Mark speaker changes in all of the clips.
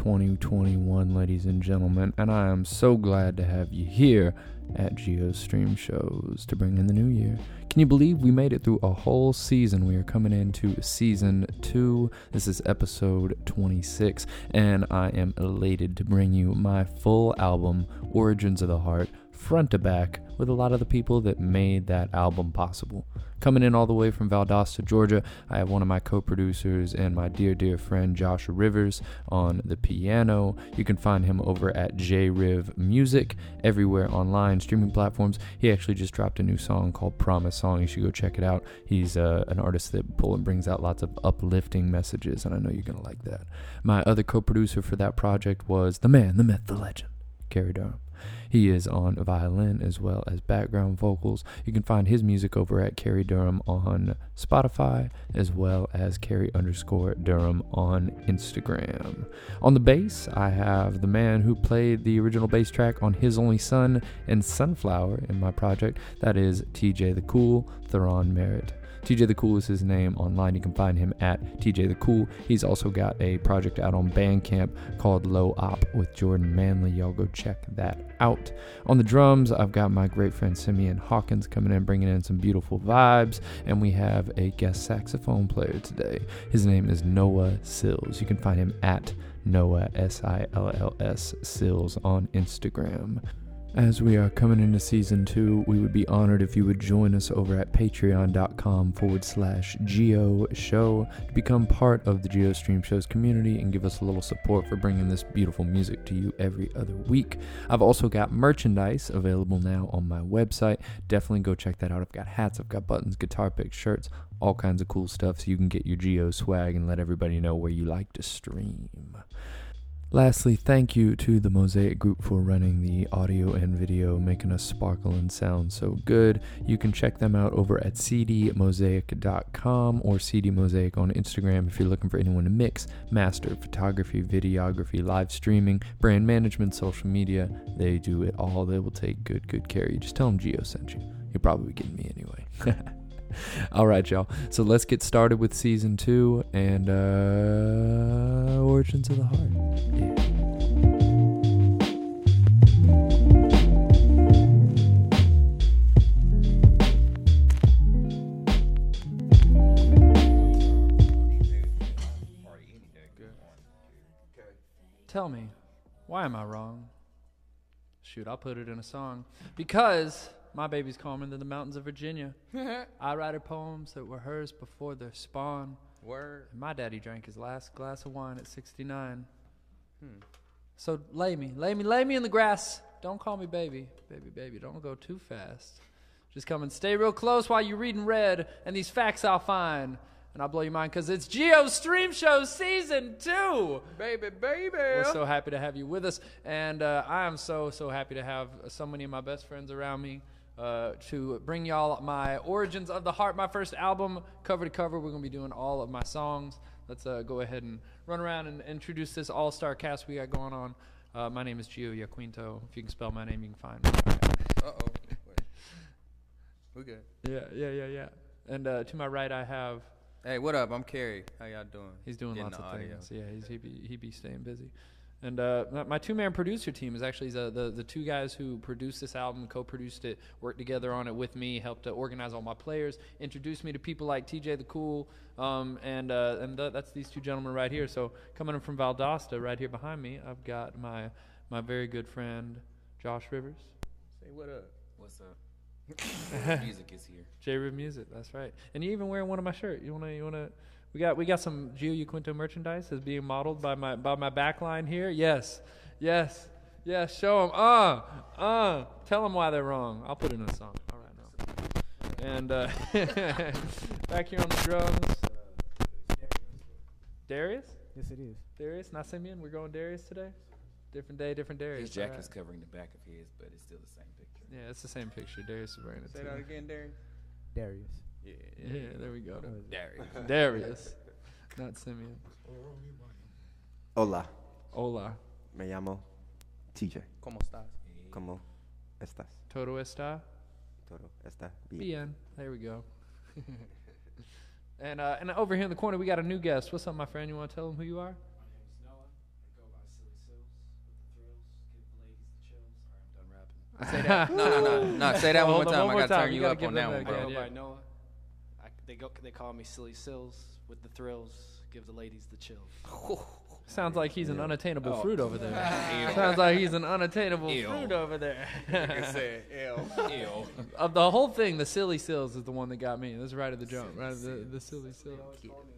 Speaker 1: 2021, ladies and gentlemen, and I am so glad to have you here at Geo Stream Shows to bring in the new year. Can you believe we made it through a whole season? We are coming into season two. This is episode 26, and I am elated to bring you my full album, Origins of the Heart, front to back, with a lot of the people that made that album possible. Coming in all the way from Valdosta, Georgia, I have one of my co producers and my dear, dear friend Joshua Rivers on the piano. You can find him over at JRiv Music everywhere online, streaming platforms. He actually just dropped a new song called Promise Song. You should go check it out. He's uh, an artist that pull and brings out lots of uplifting messages, and I know you're going to like that. My other co producer for that project was the man, the myth, the legend, Carrie Durham. He is on violin as well as background vocals. You can find his music over at Carrie Durham on Spotify as well as Carrie underscore Durham on Instagram. On the bass, I have the man who played the original bass track on His Only Son and Sunflower in my project. That is TJ the Cool, Theron Merritt. TJ the Cool is his name online. You can find him at TJ the Cool. He's also got a project out on Bandcamp called Low Op with Jordan Manley. Y'all go check that out. On the drums, I've got my great friend Simeon Hawkins coming in, bringing in some beautiful vibes. And we have a guest saxophone player today. His name is Noah Sills. You can find him at Noah S I L L S Sills on Instagram. As we are coming into season two, we would be honored if you would join us over at patreon.com forward slash geo show to become part of the Geo Stream Shows community and give us a little support for bringing this beautiful music to you every other week. I've also got merchandise available now on my website. Definitely go check that out. I've got hats, I've got buttons, guitar picks, shirts, all kinds of cool stuff so you can get your Geo swag and let everybody know where you like to stream. Lastly, thank you to the Mosaic Group for running the audio and video, making us sparkle and sound so good. You can check them out over at cdmosaic.com or cdmosaic on Instagram if you're looking for anyone to mix, master, photography, videography, live streaming, brand management, social media. They do it all. They will take good, good care of you. Just tell them Geo sent you. You'll probably getting me anyway. All right, y'all. So let's get started with season two and uh, Origins of the Heart. Yeah. Tell me, why am I wrong? Shoot, I'll put it in a song. Because my baby's calmer than the mountains of Virginia. I write her poems that were hers before their spawn.
Speaker 2: Word.
Speaker 1: And my daddy drank his last glass of wine at 69.
Speaker 2: Hmm.
Speaker 1: So lay me, lay me, lay me in the grass. Don't call me baby, baby, baby. Don't go too fast. Just come and stay real close while you're reading red, and these facts I'll find. And I'll blow your mind because it's Geo Stream Show Season 2.
Speaker 2: Baby, baby.
Speaker 1: We're so happy to have you with us. And uh, I am so, so happy to have so many of my best friends around me uh, to bring y'all my Origins of the Heart, my first album, cover to cover. We're going to be doing all of my songs. Let's uh, go ahead and run around and introduce this all star cast we got going on. Uh, my name is Gio Yaquinto. If you can spell my name, you can find me.
Speaker 2: Uh oh. Wait. We good.
Speaker 1: Yeah, yeah, yeah, yeah. And uh, to my right, I have.
Speaker 2: Hey, what up? I'm Carrie. How y'all doing?
Speaker 1: He's doing
Speaker 2: Getting
Speaker 1: lots of
Speaker 2: audio.
Speaker 1: things. Yeah, he's, he be he be staying busy. And uh, my- my two man producer team is actually the, the the two guys who produced this album, co-produced it, worked together on it with me, helped to organize all my players, introduced me to people like TJ the Cool, um, and uh, and th- that's these two gentlemen right here. So coming in from Valdosta, right here behind me, I've got my my very good friend Josh Rivers,
Speaker 2: Say what up?
Speaker 3: What's up? Music is here.
Speaker 1: JRiv Music. That's right. And you even wearing one of my shirt. You wanna you wanna we got we got some Gio Yaquinto merchandise is being modeled by my by my backline here. Yes. Yes. Yes. Show them. Uh. Uh. Tell them why they're wrong. I'll put it in a song. All right now. And uh, back here on the drums, Darius.
Speaker 4: Yes, it is.
Speaker 1: Darius, not Simeon. We're going Darius today. Different day, different Darius.
Speaker 3: His
Speaker 1: All
Speaker 3: jacket's
Speaker 1: right.
Speaker 3: covering the back of his, but it's still the same picture.
Speaker 1: Yeah, it's the same picture. Darius is wearing it
Speaker 2: Say
Speaker 1: too.
Speaker 2: that again, Darren.
Speaker 4: Darius.
Speaker 2: Yeah,
Speaker 1: yeah, there we go.
Speaker 3: Darius.
Speaker 1: Darius, not Simeon.
Speaker 5: Hola,
Speaker 1: Hola.
Speaker 5: me llamo TJ.
Speaker 2: ¿Cómo estás?
Speaker 5: ¿Cómo estás?
Speaker 1: Todo está
Speaker 5: Todo está bien.
Speaker 1: bien. There we go. and uh, and over here in the corner, we got a new guest. What's up, my friend? You want to tell them who you are? My
Speaker 4: name's Noah. I go by Silly Sills with the thrills, give the ladies the chills. I'm done rapping.
Speaker 2: Say that. No, no, no, no. Say that one more time.
Speaker 1: one
Speaker 2: I gotta turn
Speaker 1: You
Speaker 2: up on that one, bro.
Speaker 1: I
Speaker 4: go
Speaker 1: Yeah.
Speaker 4: by Noah. I, they go. They call me Silly Sills with the thrills. Give the ladies the chills.
Speaker 1: Sounds like he's an unattainable
Speaker 3: Oh.
Speaker 1: fruit over there. Sounds like he's an unattainable
Speaker 3: Ew.
Speaker 1: fruit over there.
Speaker 2: said, ew.
Speaker 3: Ew.
Speaker 1: of the whole thing, the silly sills is the one that got me. This is right at the jump, right at the, the silly sills.
Speaker 4: always called me.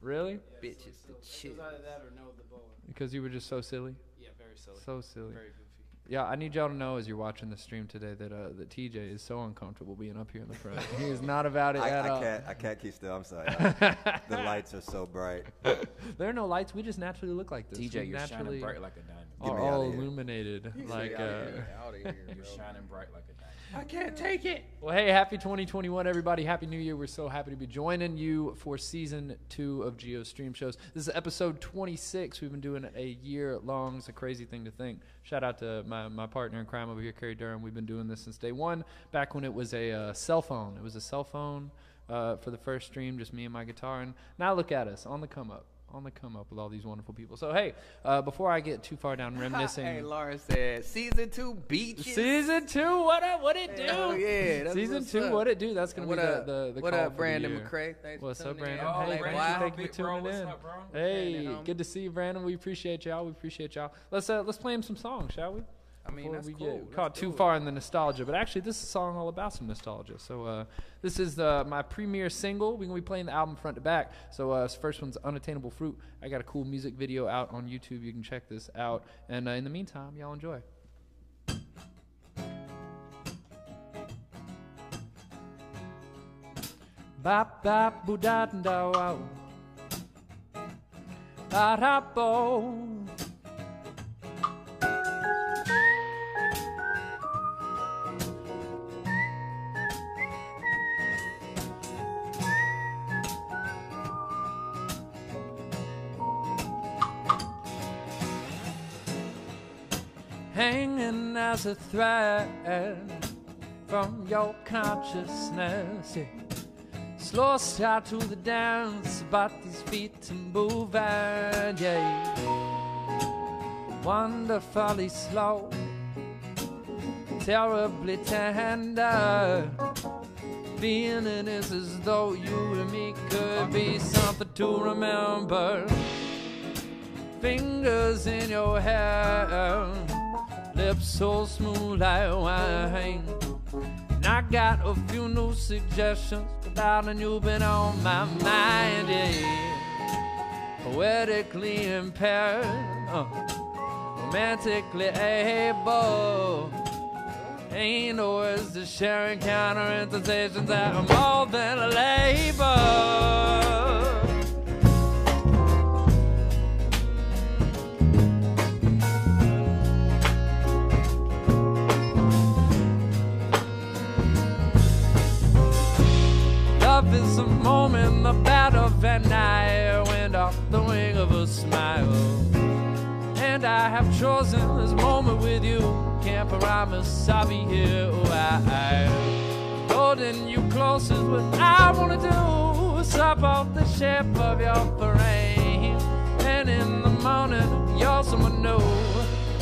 Speaker 1: Really?
Speaker 2: Bitches, the
Speaker 4: It
Speaker 2: shit.
Speaker 4: was either that or no the boa.
Speaker 1: Because you were just so silly,
Speaker 4: Yeah, very silly.
Speaker 1: so silly.
Speaker 4: Very goofy.
Speaker 1: Yeah, I need y'all to know as you're watching the stream today that uh, that TJ is so uncomfortable being up here in the front. he is not about it
Speaker 5: I,
Speaker 1: at
Speaker 5: I
Speaker 1: all.
Speaker 5: can't. I can't keep still. I'm sorry. the lights are so bright.
Speaker 1: There are no lights. We just naturally look like this.
Speaker 3: TJ,
Speaker 1: we
Speaker 3: you're
Speaker 1: naturally
Speaker 3: shining bright like a diamond.
Speaker 5: Get
Speaker 1: are
Speaker 5: me
Speaker 1: all illuminated. like, uh,
Speaker 2: out of here,
Speaker 3: You're
Speaker 2: bro.
Speaker 3: shining bright like a diamond.
Speaker 2: I can't take it.
Speaker 1: well, hey, happy 2021, everybody. Happy New Year. We're so happy to be joining you for season two of Geo Stream Shows. This is episode 26. We've been doing a year long. It's a crazy thing to think. Shout out to my, my partner in crime over here, Carrie Durham. We've been doing this since day one, back when it was a uh, cell phone. It was a cell phone uh, for the first stream, just me and my guitar. And now look at us on the come up. On the come up with all these wonderful people. So, hey, uh, before I get too far down reminiscing.
Speaker 2: Hey, Lauren said, season two beaches.
Speaker 1: Season two, what up? What it do?
Speaker 2: Hell yeah, that's
Speaker 1: Season two,
Speaker 2: up.
Speaker 1: what it do? That's gonna
Speaker 2: what
Speaker 1: be
Speaker 2: up?
Speaker 1: the the, the
Speaker 2: what
Speaker 1: call
Speaker 2: up,
Speaker 1: for the
Speaker 2: Brandon
Speaker 1: year.
Speaker 2: McCray? Thanks
Speaker 1: What's
Speaker 2: for
Speaker 1: up. Brandon?
Speaker 3: Oh,
Speaker 1: hey,
Speaker 3: Brandon,
Speaker 1: Brandon,
Speaker 3: wow.
Speaker 1: thank you
Speaker 3: Big
Speaker 1: for
Speaker 3: bro,
Speaker 1: tuning
Speaker 3: what's
Speaker 1: in.
Speaker 3: up, bro?
Speaker 1: Hey,
Speaker 2: Brandon,
Speaker 1: good to see you, Brandon. We appreciate y'all. We appreciate y'all. Let's uh let's play him some songs, shall we?
Speaker 2: I mean,
Speaker 1: Before
Speaker 2: that's
Speaker 1: we
Speaker 2: cool.
Speaker 1: get caught too far in the nostalgia, but actually, this is a song all about some nostalgia. So, uh, this is uh, my premiere single. We're gonna be playing the album front to back. So, uh, this first one's "Unattainable Fruit." I got a cool music video out on YouTube. You can check this out. And uh, in the meantime, y'all enjoy. Bap bap budat wow. Barapo. Hanging as a thread from your consciousness. yeah. Slow start to the dance, but these feet move and yeah. Wonderfully slow, terribly tender. Feeling is as though you and me could be something to remember. Fingers in your hair, lips so smooth like wine. And I got a few new suggestions, but darling, you've been on my mind, yeah. Poetically impaired, uh, romantically able. Ain't no words to share sensations that are more than a labor. A moment, the of an eye went off the wing of a smile. And I have chosen this moment with you. Can't promise I'll be here. Why? Holding you close is what I wanna do. Slap off the shape of your frame. And in the morning, you're someone new.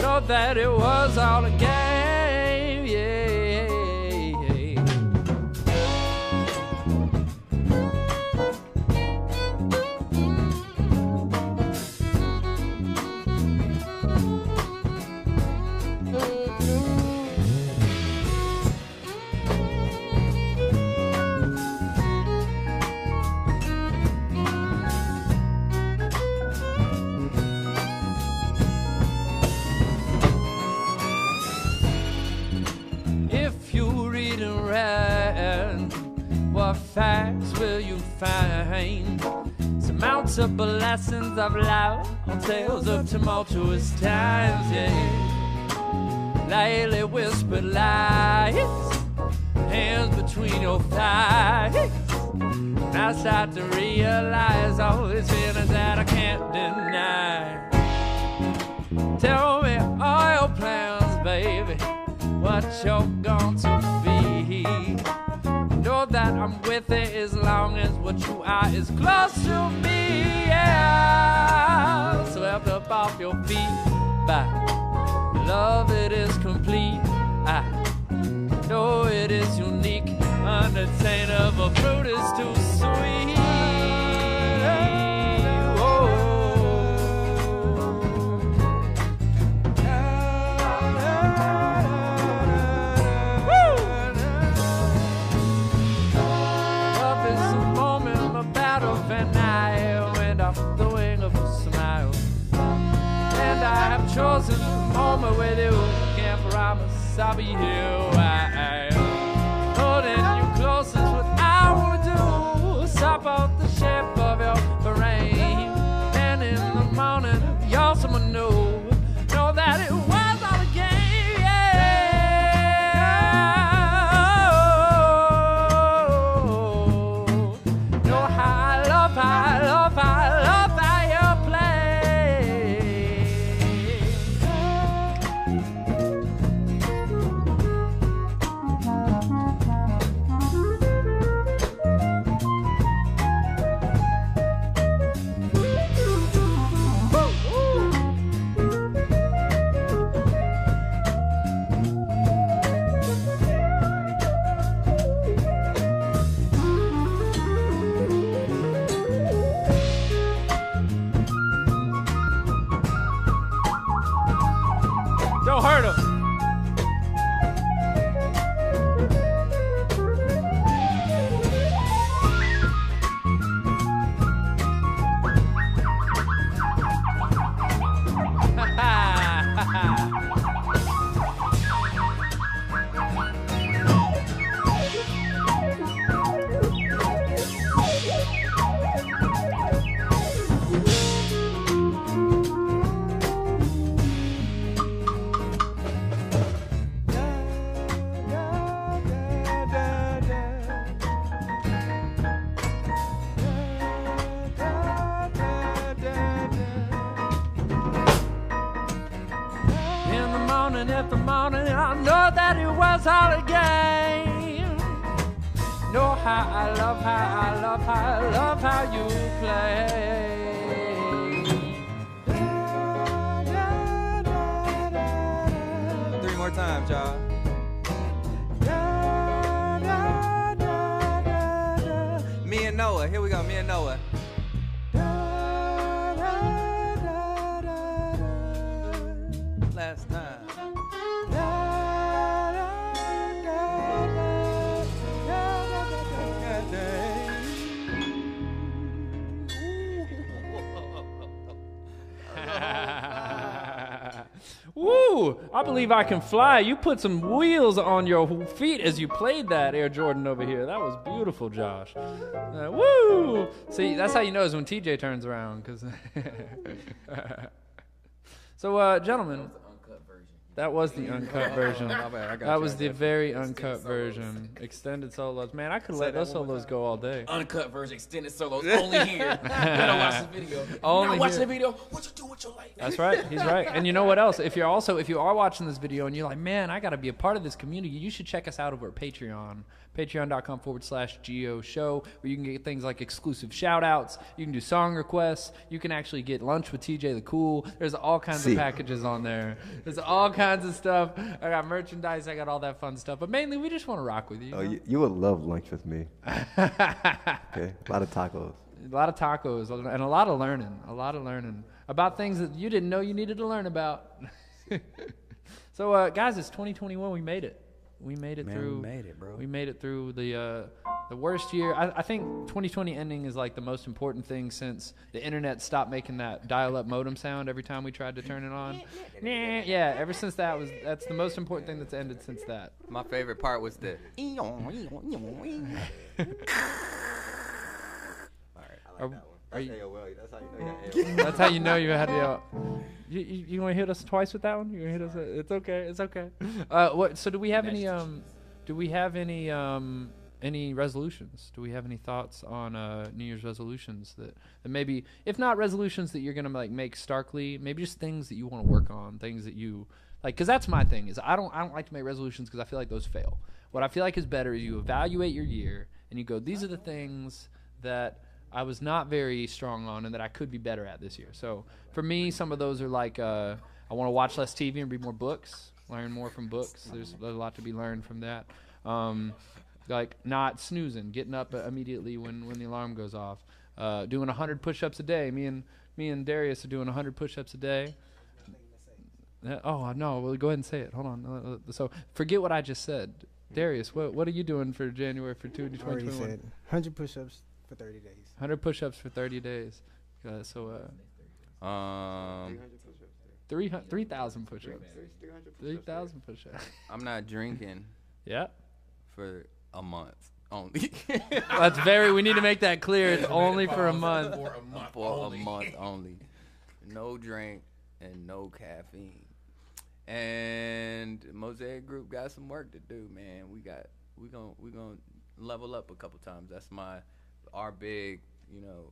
Speaker 1: Know that it was all a game. Find? Surmountable lessons of love on tales of tumultuous times, yeah. Lightly whispered lies, hands between your thighs. And I start to realize all these feelings that I can't deny. Tell me all your plans, baby. What you're going to that I'm with it as long as what you are is close to me. Yeah. Swept up off your feet by love, it is complete. I that is unique. Unattainable fruit is too sweet. I believe I can fly. You put some wheels on your feet as you played that Air Jordan over here. That was beautiful, Josh. Uh, woo! See, that's how you know is when TJ turns around. Cause so, uh, gentlemen. That was the uncut version.
Speaker 5: My bad, I got
Speaker 1: That
Speaker 5: you,
Speaker 1: was the very uncut version. Extended solos. Man, I could let those solos go all day.
Speaker 3: Uncut version, extended solos, only here. you gotta watch the video.
Speaker 1: Only
Speaker 3: watching the video, what you do with your life?
Speaker 1: That's right. He's right. And you know what else? If you're also if you are watching this video and you're like, man, I got to be a part of this community, you should check us out over at Patreon. Patreon.com forward slash Geo Show, where you can get things like exclusive shout outs. You can do song requests. You can actually get lunch with TJ the Cool. There's all kinds
Speaker 5: See.
Speaker 1: of packages on there. There's all kinds of stuff. I got merchandise. I got all that fun stuff. But mainly, we just want to rock with you. you
Speaker 6: Oh,
Speaker 1: know?
Speaker 6: you, you would love lunch with me. Okay, a lot of tacos.
Speaker 1: a lot of tacos and a lot of learning a lot of learning about things that you didn't know you needed to learn about so uh, guys it's 2021 we made it we made it
Speaker 5: Man,
Speaker 1: through
Speaker 5: we made it, bro.
Speaker 1: we made it through the uh, the worst year I, I think 2020 ending is like the most important thing since the internet stopped making that dial-up modem sound every time we tried to turn it on Nah, yeah ever since that was that's the most important thing that's ended since that
Speaker 2: My favorite part was the.
Speaker 1: are, are you,
Speaker 6: AOL. That's how you know you got
Speaker 1: That's how you know you had to. You you, you want to hit us twice with that one? You hit us? It's okay. It's okay. Uh, what? So do we have any um? Do we have any um? Any resolutions? Do we have any thoughts on uh, New Year's resolutions that, that maybe, if not resolutions that you're gonna like make starkly, maybe just things that you want to work on, things that you like, because that's my thing is I don't I don't like to make resolutions because I feel like those fail. What I feel like is better is you evaluate your year and you go, these are the things that I was not very strong on and that I could be better at this year. So for me, some of those are like uh, I want to watch less TV and read more books, learn more from books. There's, there's a lot to be learned from that. Um, like not snoozing, getting up immediately when when the alarm goes off. Uh, doing 100 push-ups a day. Me and me and Darius are doing 100 push-ups a day. Uh, oh no! Well, go ahead and say it. Hold on. Uh, uh, so forget what I just said. Darius, what what are you doing for January for two
Speaker 7: I already
Speaker 1: 2021?
Speaker 7: said 100 push-ups for 30 days.
Speaker 1: 100 push-ups for 30 days. Uh, so uh,
Speaker 2: Um,
Speaker 1: 300 3,000 push-ups. 3,000 push-ups.
Speaker 2: I'm not drinking
Speaker 1: yeah.
Speaker 2: for a month only.
Speaker 1: That's very. We need to make that clear. It's only for a month.
Speaker 3: For a month.
Speaker 2: for
Speaker 3: only.
Speaker 2: a month only. No drink and no caffeine. And Mosaic Group got some work to do, man. We got we gon' we gonna level up a couple times. That's my our big you know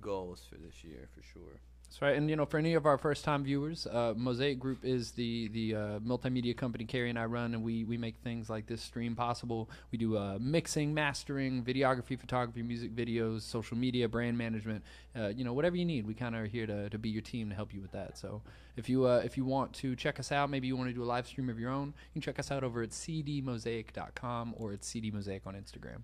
Speaker 2: goals for this year for sure.
Speaker 1: That's right. And you know, for any of our first-time viewers, uh, Mosaic Group is the the uh, multimedia company Carrie and I run, and we we make things like this stream possible. We do uh, mixing, mastering, videography, photography, music videos, social media, brand management. Uh, you know, whatever you need, we kind of are here to, to be your team to help you with that. So if you uh, if you want to check us out, maybe you want to do a live stream of your own, you can check us out over at cdmosaic.com or at cdmosaic on Instagram.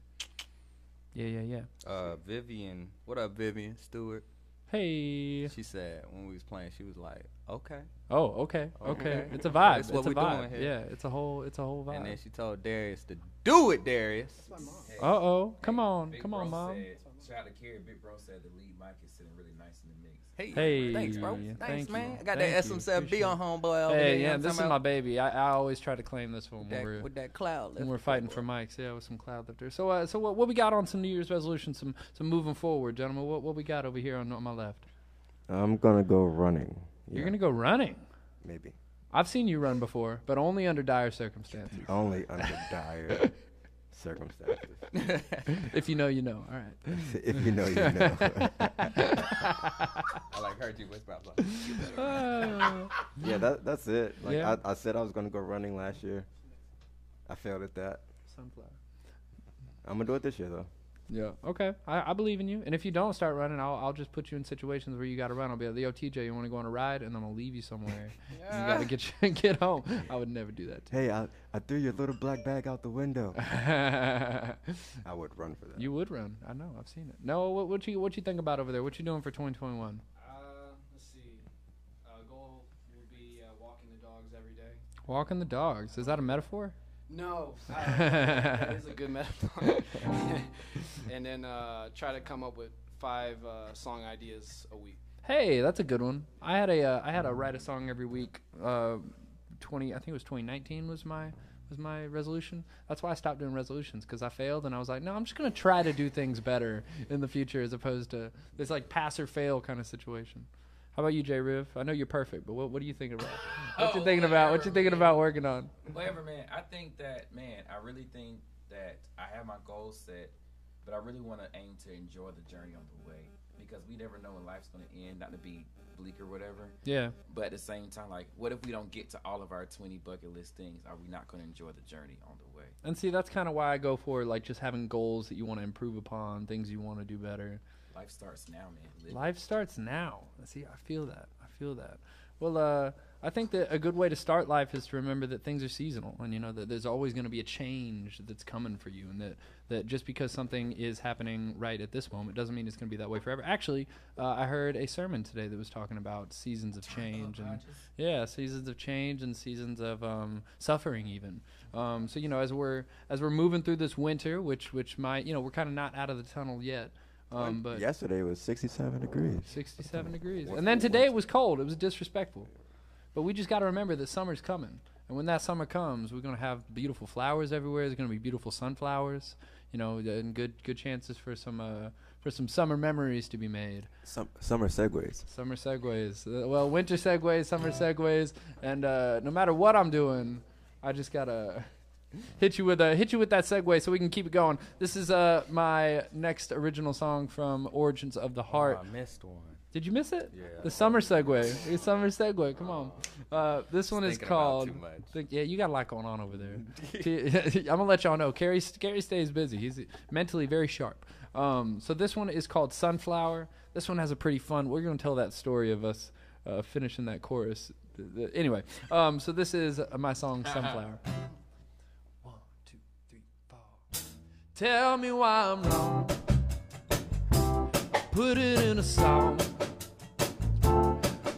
Speaker 1: Yeah, yeah, yeah.
Speaker 2: Uh, Vivian, what up, Vivian Stewart?
Speaker 1: Hey.
Speaker 2: She said when we was playing, she was like, "Okay,"
Speaker 1: Oh, okay, okay.
Speaker 2: Okay.
Speaker 1: It's a vibe.
Speaker 2: That's what
Speaker 1: it's a
Speaker 2: we
Speaker 1: vibe.
Speaker 2: doing here.
Speaker 1: Yeah, it's a whole, it's a whole vibe.
Speaker 2: and then she told Darius to do it, Darius.
Speaker 1: Uh oh, come on,
Speaker 3: Big
Speaker 1: come
Speaker 3: Bro
Speaker 1: on, mom.
Speaker 3: Said, shout out to Carrie. Big Bro said the lead mic is sitting really nice in the mix.
Speaker 2: Hey,
Speaker 1: Hey,
Speaker 2: thanks, bro. Thanks,
Speaker 1: thank
Speaker 2: man.
Speaker 1: you.
Speaker 2: I got
Speaker 1: Thank
Speaker 2: that
Speaker 1: you.
Speaker 2: SM7B on homeboy over
Speaker 1: Hey,
Speaker 2: there. you know
Speaker 1: yeah, this is my baby. I, I always try to claim this one
Speaker 2: With
Speaker 1: when
Speaker 2: that,
Speaker 1: we're
Speaker 2: with that cloud.
Speaker 1: when
Speaker 2: lift.
Speaker 1: we're fighting for mics. Yeah, with some Cloudlifter. So, uh, so what, what we got on some New Year's resolutions? Some some moving forward, gentlemen. What what we got over here on, on my left?
Speaker 6: I'm gonna go running.
Speaker 1: You're gonna go running.
Speaker 6: maybe
Speaker 1: I've seen you run before, but only under dire circumstances.
Speaker 6: only under dire circumstances.
Speaker 1: if you know, you know. All right.
Speaker 6: if you know, you know.
Speaker 2: I like heard you whisper. I was like,
Speaker 1: Uh,
Speaker 6: yeah, that that's it. Like
Speaker 1: Yeah.
Speaker 6: I, I said, I was gonna go running last year. I failed at that.
Speaker 1: sunflower.
Speaker 6: I'm gonna do it this year though.
Speaker 1: Yeah. Okay. I, I believe in you. And if you don't start running, I'll I'll just put you in situations where you got to run. I'll be like, yo, TJ, you want to go on a ride? And I'm gonna leave you somewhere. and you got to get you, get home. I would never do that. To
Speaker 6: Hey, I I threw your little black bag out the window.
Speaker 1: you.
Speaker 6: I would run for that.
Speaker 1: you would run. I know. I've seen it. No. What what you what you think about over there? What you doing for 2021?
Speaker 4: Uh, let's see. Uh, goal would be uh, walking the dogs every day.
Speaker 1: Walking the dogs. Is that a metaphor?
Speaker 4: No, uh, that is a good metaphor. and then uh, try to come up with five uh, song ideas a week.
Speaker 1: Hey, that's a good one. I had a uh, I had a write a song every week. Uh, 20 I think it was 2019 was my was my resolution. That's why I stopped doing resolutions because I failed and I was like, no, I'm just gonna try to do things better in the future as opposed to this like pass or fail kind of situation. How about you, Jay Riv? I know you're perfect, but what what are you thinking about? What you
Speaker 3: Oh,
Speaker 1: thinking about? What you thinking
Speaker 3: man.
Speaker 1: about working on?
Speaker 3: Whatever, man. I think that, man, I really think that I have my goals set, but I really want to aim to enjoy the journey on the way because we never know when life's going to end, not to be bleak or whatever.
Speaker 1: Yeah,
Speaker 3: But at the same time, like, what if we don't get to all of our 20 bucket list things? Are we not going to enjoy the journey on the way?
Speaker 1: and see that's kind of why I go for like just having goals that you want to improve upon, things you want to do better.
Speaker 3: Life starts now, man. Live.
Speaker 1: Life starts now. See, I feel that. I feel that. Well, uh, I think that a good way to start life is to remember that things are seasonal, and you know that there's always going to be a change that's coming for you, and that that just because something is happening right at this moment doesn't mean it's going to be that way forever. Actually, uh, I heard a sermon today that was talking about seasons of change and yeah, seasons of change and seasons of um, suffering, even. Um, so you know, as we're as we're moving through this winter, which which might you know we're kind of not out of the tunnel yet, um, but
Speaker 6: Yesterday was 67 degrees.
Speaker 1: 67 degrees. And then today it was cold. It was disrespectful. But we just got to remember that summer's coming. And when that summer comes, we're going to have beautiful flowers everywhere. There's going to be beautiful sunflowers, you know, and good good chances for some uh, for some summer memories to be made.
Speaker 6: Some summer segues.
Speaker 1: Summer segues. Uh, well, winter segues, summer segues, and uh, no matter what I'm doing, I just got to hit you with a hit you with that segue so we can keep it going. This is uh my next original song from Origins of the Heart.
Speaker 2: Oh, I missed one.
Speaker 1: Did you miss it?
Speaker 2: Yeah.
Speaker 1: The summer segue. The summer segue. Come on. Uh, this one is called.
Speaker 2: too much.
Speaker 1: Think, yeah, you got a lot going on over there. I'm gonna let y'all know. Carrie, Carrie stays busy. He's mentally very sharp. Um, so this one is called Sunflower. This one has a pretty fun. We're gonna tell that story of us uh, finishing that chorus. Anyway, um, so this is uh, my song Sunflower. Tell me why I'm wrong. Put it in a song.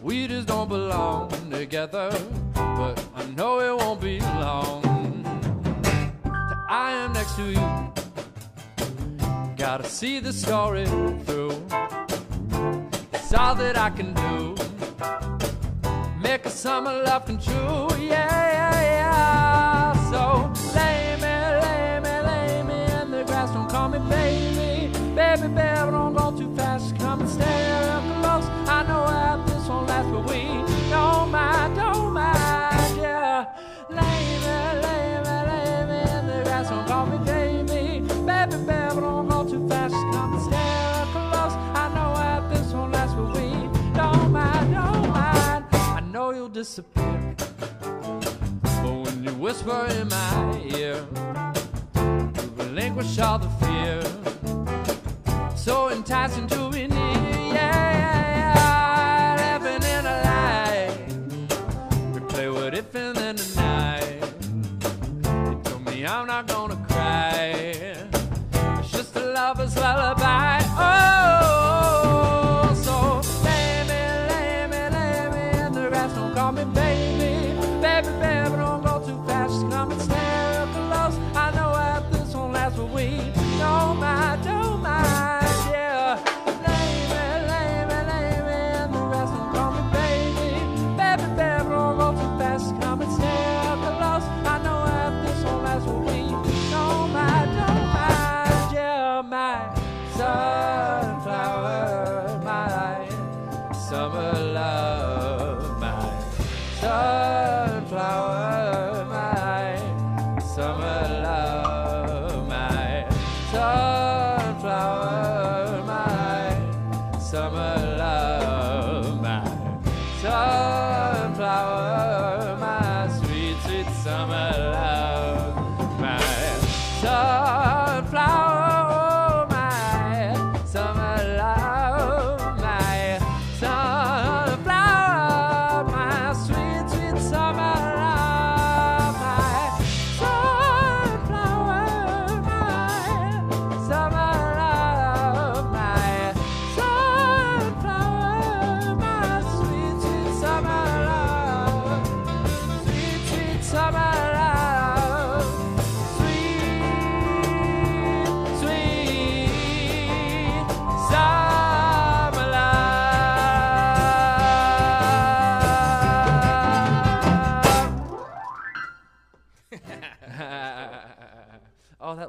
Speaker 1: We just don't belong together, but I know it won't be long. I am next to you. Gotta see the story through. It's all that I can do. Make a summer love come true. Yeah. Baby, baby, don't go too fast. Come and stay real close. I know that this won't last, but we don't mind, don't mind. Yeah. Lay me, lay me, lay me in the grass. Don't call me baby. Baby, baby, don't go too fast. Come and stay real close. I know that this won't last, but we don't mind, don't mind. I know you'll disappear. But when you whisper in my ear, you relinquish all the fear. So enticing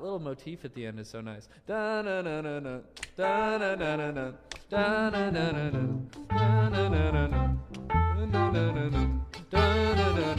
Speaker 1: little motif at the end is so nice. Da na na na na, da na na na na, da na na na na, da na na na na, da na na na na, da na na na.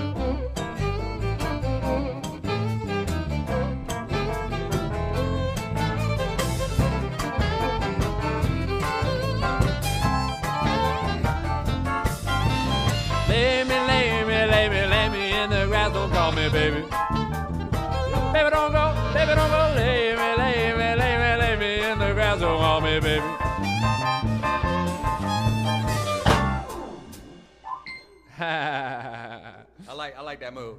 Speaker 2: I that move.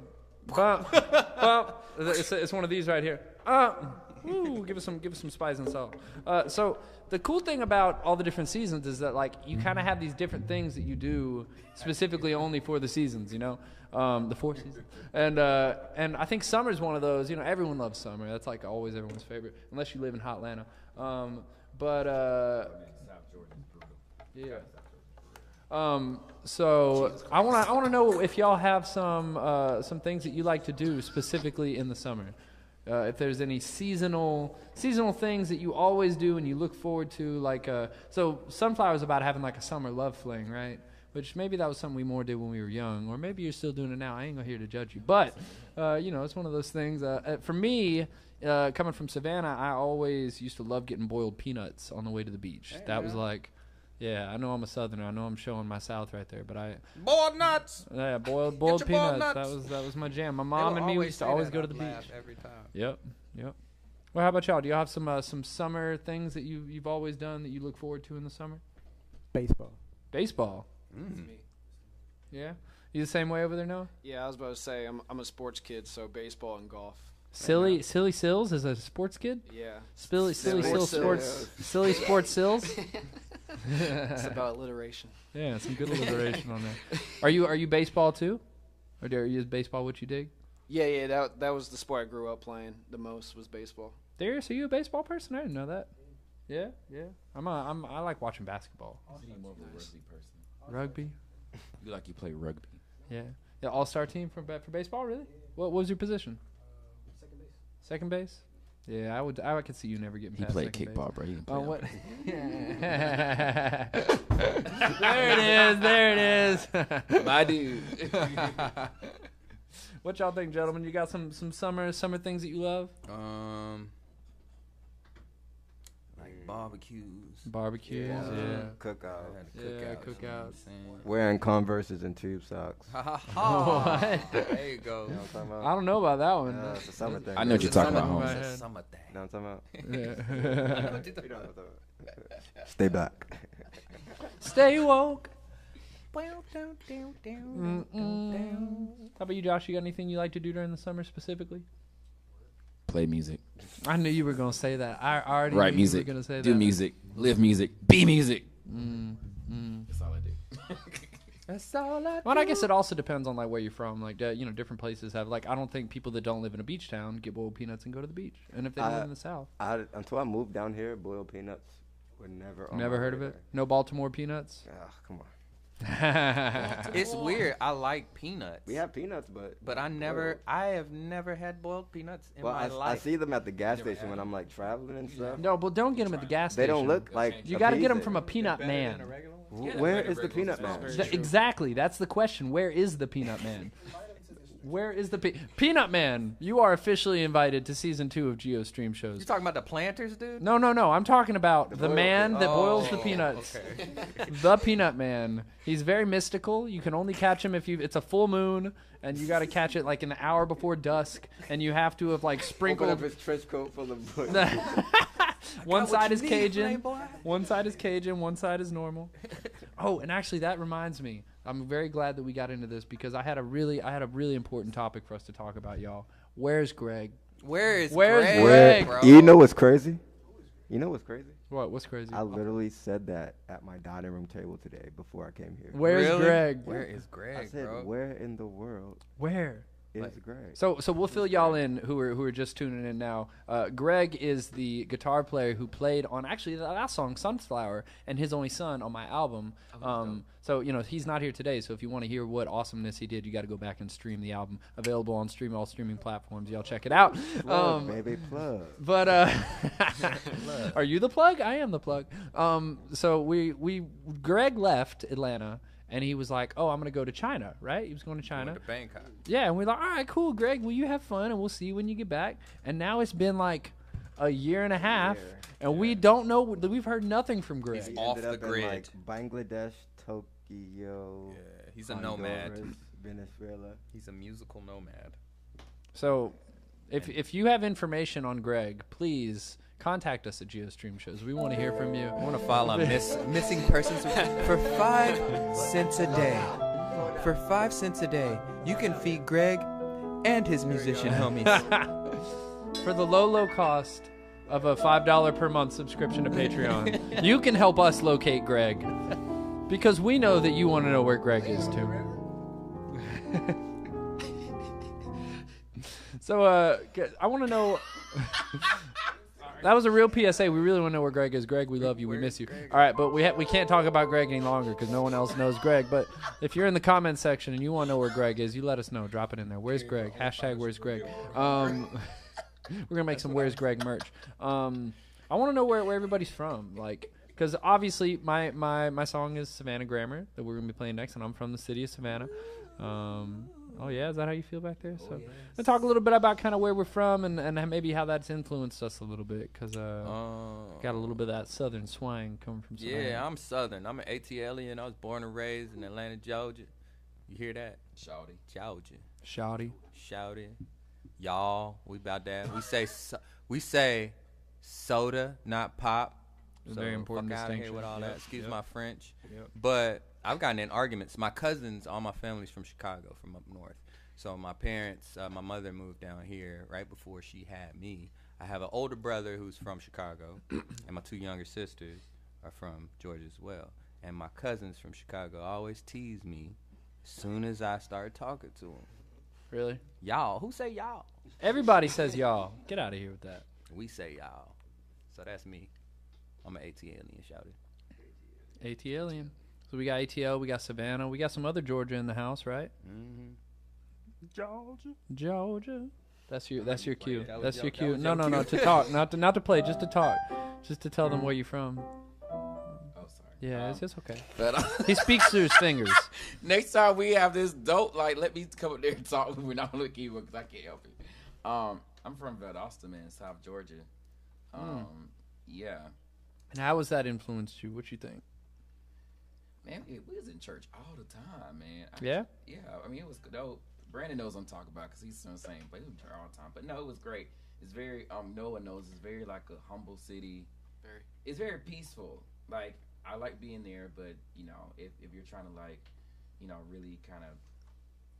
Speaker 1: well, well, it's, it's one of these right here. Uh, ooh, give us some, give us some spice and salt. Uh, so the cool thing about all the different seasons is that like you kind of have these different things that you do specifically only for the seasons. You know, um, the four seasons, and uh, and I think summer is one of those. You know, everyone loves summer. That's like always everyone's favorite, unless you live in hot Atlanta. Um, but uh,
Speaker 3: South Georgia
Speaker 1: yeah. Um, so I want to I want to know if y'all have some uh, some things that you like to do specifically in the summer. Uh, if there's any seasonal seasonal things that you always do and you look forward to, like uh, so sunflowers about having like a summer love fling, right? Which maybe that was something we more did when we were young, or maybe you're still doing it now. I ain't gonna here to judge you, but uh, you know it's one of those things. Uh, uh, for me, uh, coming from Savannah, I always used to love getting boiled peanuts on the way to the beach. That was like yeah, I know I'm a Southerner. I know I'm showing my South right there, but I
Speaker 2: Boiled nuts.
Speaker 1: yeah boiled boiled
Speaker 2: your boiled
Speaker 1: peanuts. That was that was my jam. My mom and me we used to always go to the beach.
Speaker 2: every time.
Speaker 1: Yep, yep. Well, how about y'all? Do y'all have some uh, some summer things that you you've always done that you look forward to in the summer?
Speaker 7: Baseball.
Speaker 1: Baseball.
Speaker 2: Mm.
Speaker 1: Yeah. You the same way over there, Noah?
Speaker 4: Yeah, I was about to say I'm I'm a sports kid, so baseball and golf.
Speaker 1: Silly Silly Sills is a sports kid.
Speaker 4: Yeah,
Speaker 1: Silly Silly
Speaker 4: Silly
Speaker 1: Sills
Speaker 4: Sills.
Speaker 1: sports. Silly Sports Sills.
Speaker 4: it's about alliteration.
Speaker 1: Yeah, some good alliteration on there. Are you are you baseball too, or do- are you is baseball what you dig?
Speaker 4: Yeah, yeah, that that was the sport I grew up playing the most was baseball.
Speaker 1: Darius, are you a baseball person? I didn't know that. Yeah, yeah. I'm a, I'm I like watching basketball.
Speaker 3: You're more of a rugby person.
Speaker 1: Rugby.
Speaker 3: You like you play rugby.
Speaker 1: Yeah. The All Star team for for baseball. Really? What, what was your position? Uh, second base. Second base. Yeah, I would. I could see you never getting
Speaker 3: He
Speaker 1: past
Speaker 3: played
Speaker 1: second
Speaker 3: kickball, bro. He didn't play
Speaker 1: Oh, what?
Speaker 3: base.
Speaker 1: there it is. There it is.
Speaker 4: My dude.
Speaker 1: what y'all think, gentlemen? You got some some summer summer things that you love?
Speaker 2: Um, like barbecues.
Speaker 1: Barbecues.
Speaker 5: Yeah.
Speaker 1: Yeah.
Speaker 5: Cookout.
Speaker 2: I
Speaker 1: Yeah,
Speaker 2: cookouts, you know
Speaker 1: cookouts.
Speaker 5: Wearing Converses and tube socks.
Speaker 2: Ha ha ha.
Speaker 1: What?
Speaker 2: There you go.
Speaker 5: You know what I'm talking
Speaker 1: I don't know about that one.
Speaker 5: Yeah, it's a summer thing.
Speaker 3: I know what you're talking about,
Speaker 2: summer- It's a summer thing.
Speaker 5: You know what I'm talking
Speaker 1: Yeah.
Speaker 2: I know what you're talking
Speaker 5: about? You what I'm talking about? Stay back.
Speaker 1: Stay woke. Mm-mm. How about you, Josh? You got anything you like to do during the summer specifically?
Speaker 3: Play music.
Speaker 1: I knew you were gonna say that. I already
Speaker 3: Write music.
Speaker 1: You were gonna say
Speaker 3: Do
Speaker 1: that.
Speaker 3: music. Live music. Be music.
Speaker 1: Mm, mm.
Speaker 3: That's all I do.
Speaker 2: That's all I do.
Speaker 1: Well, I guess it also depends on like where you're from. Like, uh, you know, different places have like. I don't think people that don't live in a beach town get boiled peanuts and go to the beach. And if they live
Speaker 5: I-
Speaker 1: in the south,
Speaker 5: I, until I moved down here, boiled peanuts were never on
Speaker 1: never
Speaker 5: my
Speaker 1: heard of it. No Baltimore peanuts.
Speaker 5: Ah, come on.
Speaker 2: It's weird. I like peanuts.
Speaker 5: We have peanuts, but
Speaker 2: But I never, I have never had boiled peanuts in
Speaker 5: well,
Speaker 2: my
Speaker 5: I, I see them at the gas station when I'm like traveling and stuff.
Speaker 1: no, but don't get them at the gas station.
Speaker 5: They
Speaker 1: station.
Speaker 5: don't look like.
Speaker 1: You
Speaker 5: a
Speaker 1: got to get them
Speaker 5: pizza.
Speaker 1: from a peanut man.
Speaker 5: Wh- Where is the peanut man?
Speaker 1: Th- exactly. That's the question. Where is the Peanut Man? Where is the pe- Peanut Man? You are officially invited to season two of Geo Stream Shows.
Speaker 2: You
Speaker 1: shows.
Speaker 2: talking about the planters, dude?
Speaker 1: No, no, no. I'm talking about the,
Speaker 5: boiled
Speaker 1: man that oh, boils the
Speaker 2: Oh,
Speaker 1: peanuts.
Speaker 2: okay.
Speaker 1: The Peanut Man. He's very mystical. You can only catch him if you. It's a full moon, and you got to catch it like an hour before dusk, and you have to have like
Speaker 5: Open
Speaker 1: sprinkled.
Speaker 5: up his trench coat full of books.
Speaker 1: one side is
Speaker 2: need,
Speaker 1: Cajun,
Speaker 2: playboy.
Speaker 1: one side is Cajun, one side is normal. Oh, and actually, that reminds me. I'm very glad that we got into this because I had a really, I had a really important topic for us to talk about, y'all. Where's Greg?
Speaker 2: Where is
Speaker 1: Where's
Speaker 2: Greg,
Speaker 1: Greg?
Speaker 2: bro?
Speaker 5: you know what's crazy? You know what's crazy?
Speaker 1: What? What's crazy?
Speaker 5: I literally said that at my dining room table today before I came here.
Speaker 1: Where's
Speaker 2: Really?
Speaker 1: Greg?
Speaker 2: Where is Greg, I
Speaker 5: said,
Speaker 2: bro?
Speaker 5: where in the world
Speaker 1: Where?
Speaker 5: Is
Speaker 2: Like-
Speaker 5: Greg?
Speaker 1: So, so we'll fill y'all in who are who are just tuning in now. Uh, Greg is the guitar player who played on actually the last song, "Sunflower," and his only son on my album. Um, so you know he's not here today. So if you want to hear what awesomeness he did, you got to go back and stream the album. Available on stream all streaming platforms. Y'all check it out.
Speaker 5: Plug,
Speaker 1: Um,
Speaker 5: baby, plug.
Speaker 1: But uh, are you the plug? I am the plug. Um, so we we Greg left Atlanta and he was like, "Oh, I'm gonna go to China." Right? He was going to China.
Speaker 2: Went to Bangkok.
Speaker 1: Yeah, and we're like, "All right, cool, Greg. Well, you have fun, and we'll see you when you get back." And now it's been like a year and a half,
Speaker 5: year,
Speaker 1: and we don't know. We've heard nothing from Greg.
Speaker 2: He's
Speaker 5: He
Speaker 2: off
Speaker 5: ended
Speaker 2: the
Speaker 5: up
Speaker 2: grid.
Speaker 5: In, like Bangladesh, Tokyo.
Speaker 2: Yeah, he's a nomad.
Speaker 5: Venezuela.
Speaker 2: He's a musical nomad.
Speaker 1: So, if if you have information on Greg, please contact us at GeoStream Shows. We want to hear from you.
Speaker 2: I want to file a miss, missing persons for five cents a day. For five cents a day, you can feed Greg and his musician homies.
Speaker 1: For the low, low cost of a $5 per month subscription to Patreon, you can help us locate Greg. Because we know that you want to know where Greg is too. so, uh, I want to know. That was a real PSA. We really want to know where Greg is. Greg, we love you. We miss you. All right, but we ha- we can't talk about Greg any longer because no one else knows Greg. But if you're in the comments section and you want to know where Greg is, you let us know. Drop it in there. Where's Greg? Hashtag Where's Greg? Um, we're gonna make some Where's Greg merch. Um, I want to know where, where everybody's from, like, because obviously my, my my song is Savannah Grammar that we're gonna be playing next, and I'm from the city of Savannah. Um, oh yeah, is that how you feel back there? So, let's talk a little bit about kind of where we're from and and maybe how that's influenced us a little bit, because uh,
Speaker 2: Uh,
Speaker 1: got a little bit of that southern swang coming from Savannah.
Speaker 2: yeah, I'm Southern. I'm an ATLian. I was born and raised in Atlanta, Georgia. You hear that?
Speaker 3: Shawty.
Speaker 2: Georgia.
Speaker 1: Shouty.
Speaker 2: Shouting. Y'all, we about that. We say so, we say soda, not pop.
Speaker 1: A very important
Speaker 2: fuck outta here
Speaker 1: distinction.
Speaker 2: with all
Speaker 1: Yep,
Speaker 2: that. Excuse
Speaker 1: yep.
Speaker 2: my French.
Speaker 1: Yep.
Speaker 2: But I've gotten in arguments. My cousins, all my family's from Chicago, from up north. So my parents, uh, my mother moved down here right before she had me. I have an older brother who's from Chicago, and my two younger sisters are from Georgia as well. And my cousins from Chicago always tease me as soon as I start talking to them.
Speaker 1: Really?
Speaker 2: Y'all, who say y'all?
Speaker 1: Everybody says y'all. Get out of here with that.
Speaker 2: We say y'all. So that's me. I'm an ATLien, shouted.
Speaker 1: ATLien. So we got ATL, we got Savannah, we got some other Georgia in the house, right?
Speaker 2: Mm-hmm.
Speaker 1: Georgia. Georgia. That's your that's your cue.
Speaker 2: That
Speaker 1: That's
Speaker 2: your-
Speaker 1: your
Speaker 2: that
Speaker 1: cue.
Speaker 2: was
Speaker 1: No,
Speaker 2: your
Speaker 1: no, no. To talk, not to not to play, just to talk, just to tell them where you're from.
Speaker 8: Oh, sorry.
Speaker 1: Yeah,
Speaker 8: Um,
Speaker 1: it's just okay.
Speaker 8: But uh,
Speaker 1: He speaks through his fingers.
Speaker 8: next time we have this dope, like let me come up there and talk when I'm looking because I can't help it. Um, I'm from Valdosta, man, South Georgia. Um, yeah,
Speaker 1: And how has that influenced you? What you think?
Speaker 8: Man, we, we was in church all the time, man. I,
Speaker 1: Yeah.
Speaker 8: yeah. I mean, it was dope. Brandon knows what I'm talking about because he's from the same place. We was in church all the time, but no, it was great. It's very um, Noah knows it's very like a humble city.
Speaker 4: Very.
Speaker 8: It's very peaceful. Like I like being there, but you know, if if you're trying to like, you know, really kind of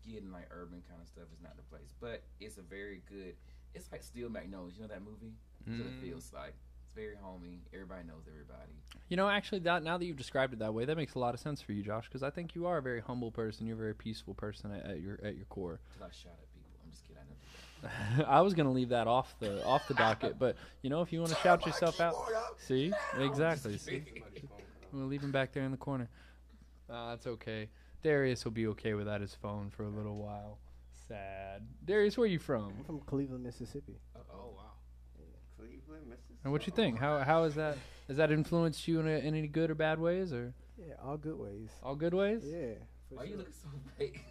Speaker 8: get in like urban kind of stuff, it's not the place. But it's a very good. It's like Steel Magnolias. You know that movie? That's what it
Speaker 2: Mm.
Speaker 8: feels like. It's very homey. Everybody knows everybody.
Speaker 1: You know, actually, that now that you've described it that way, that makes a lot of sense for you, Josh. Because I think you are a very humble person. You're a very peaceful person at, at your at your core.
Speaker 8: Till I shout at people. I'm just kidding. I never.
Speaker 1: I was gonna leave that off the off the docket, but you know, if you want to shout yourself out, see, exactly. See, we'll leave him back there in the corner. Uh, that's okay. Darius will be okay without his phone for a little while. Sad. Darius, where are you from?
Speaker 7: I'm from Cleveland, Mississippi.
Speaker 4: Oh wow.
Speaker 5: Cleveland, Mississippi.
Speaker 1: And what you think? How how is that? Has that influenced you in, a, in any good or bad ways, or
Speaker 7: Yeah, all good ways.
Speaker 1: all good ways?
Speaker 7: Yeah. for
Speaker 8: Why you
Speaker 7: sure.
Speaker 8: looking so fake?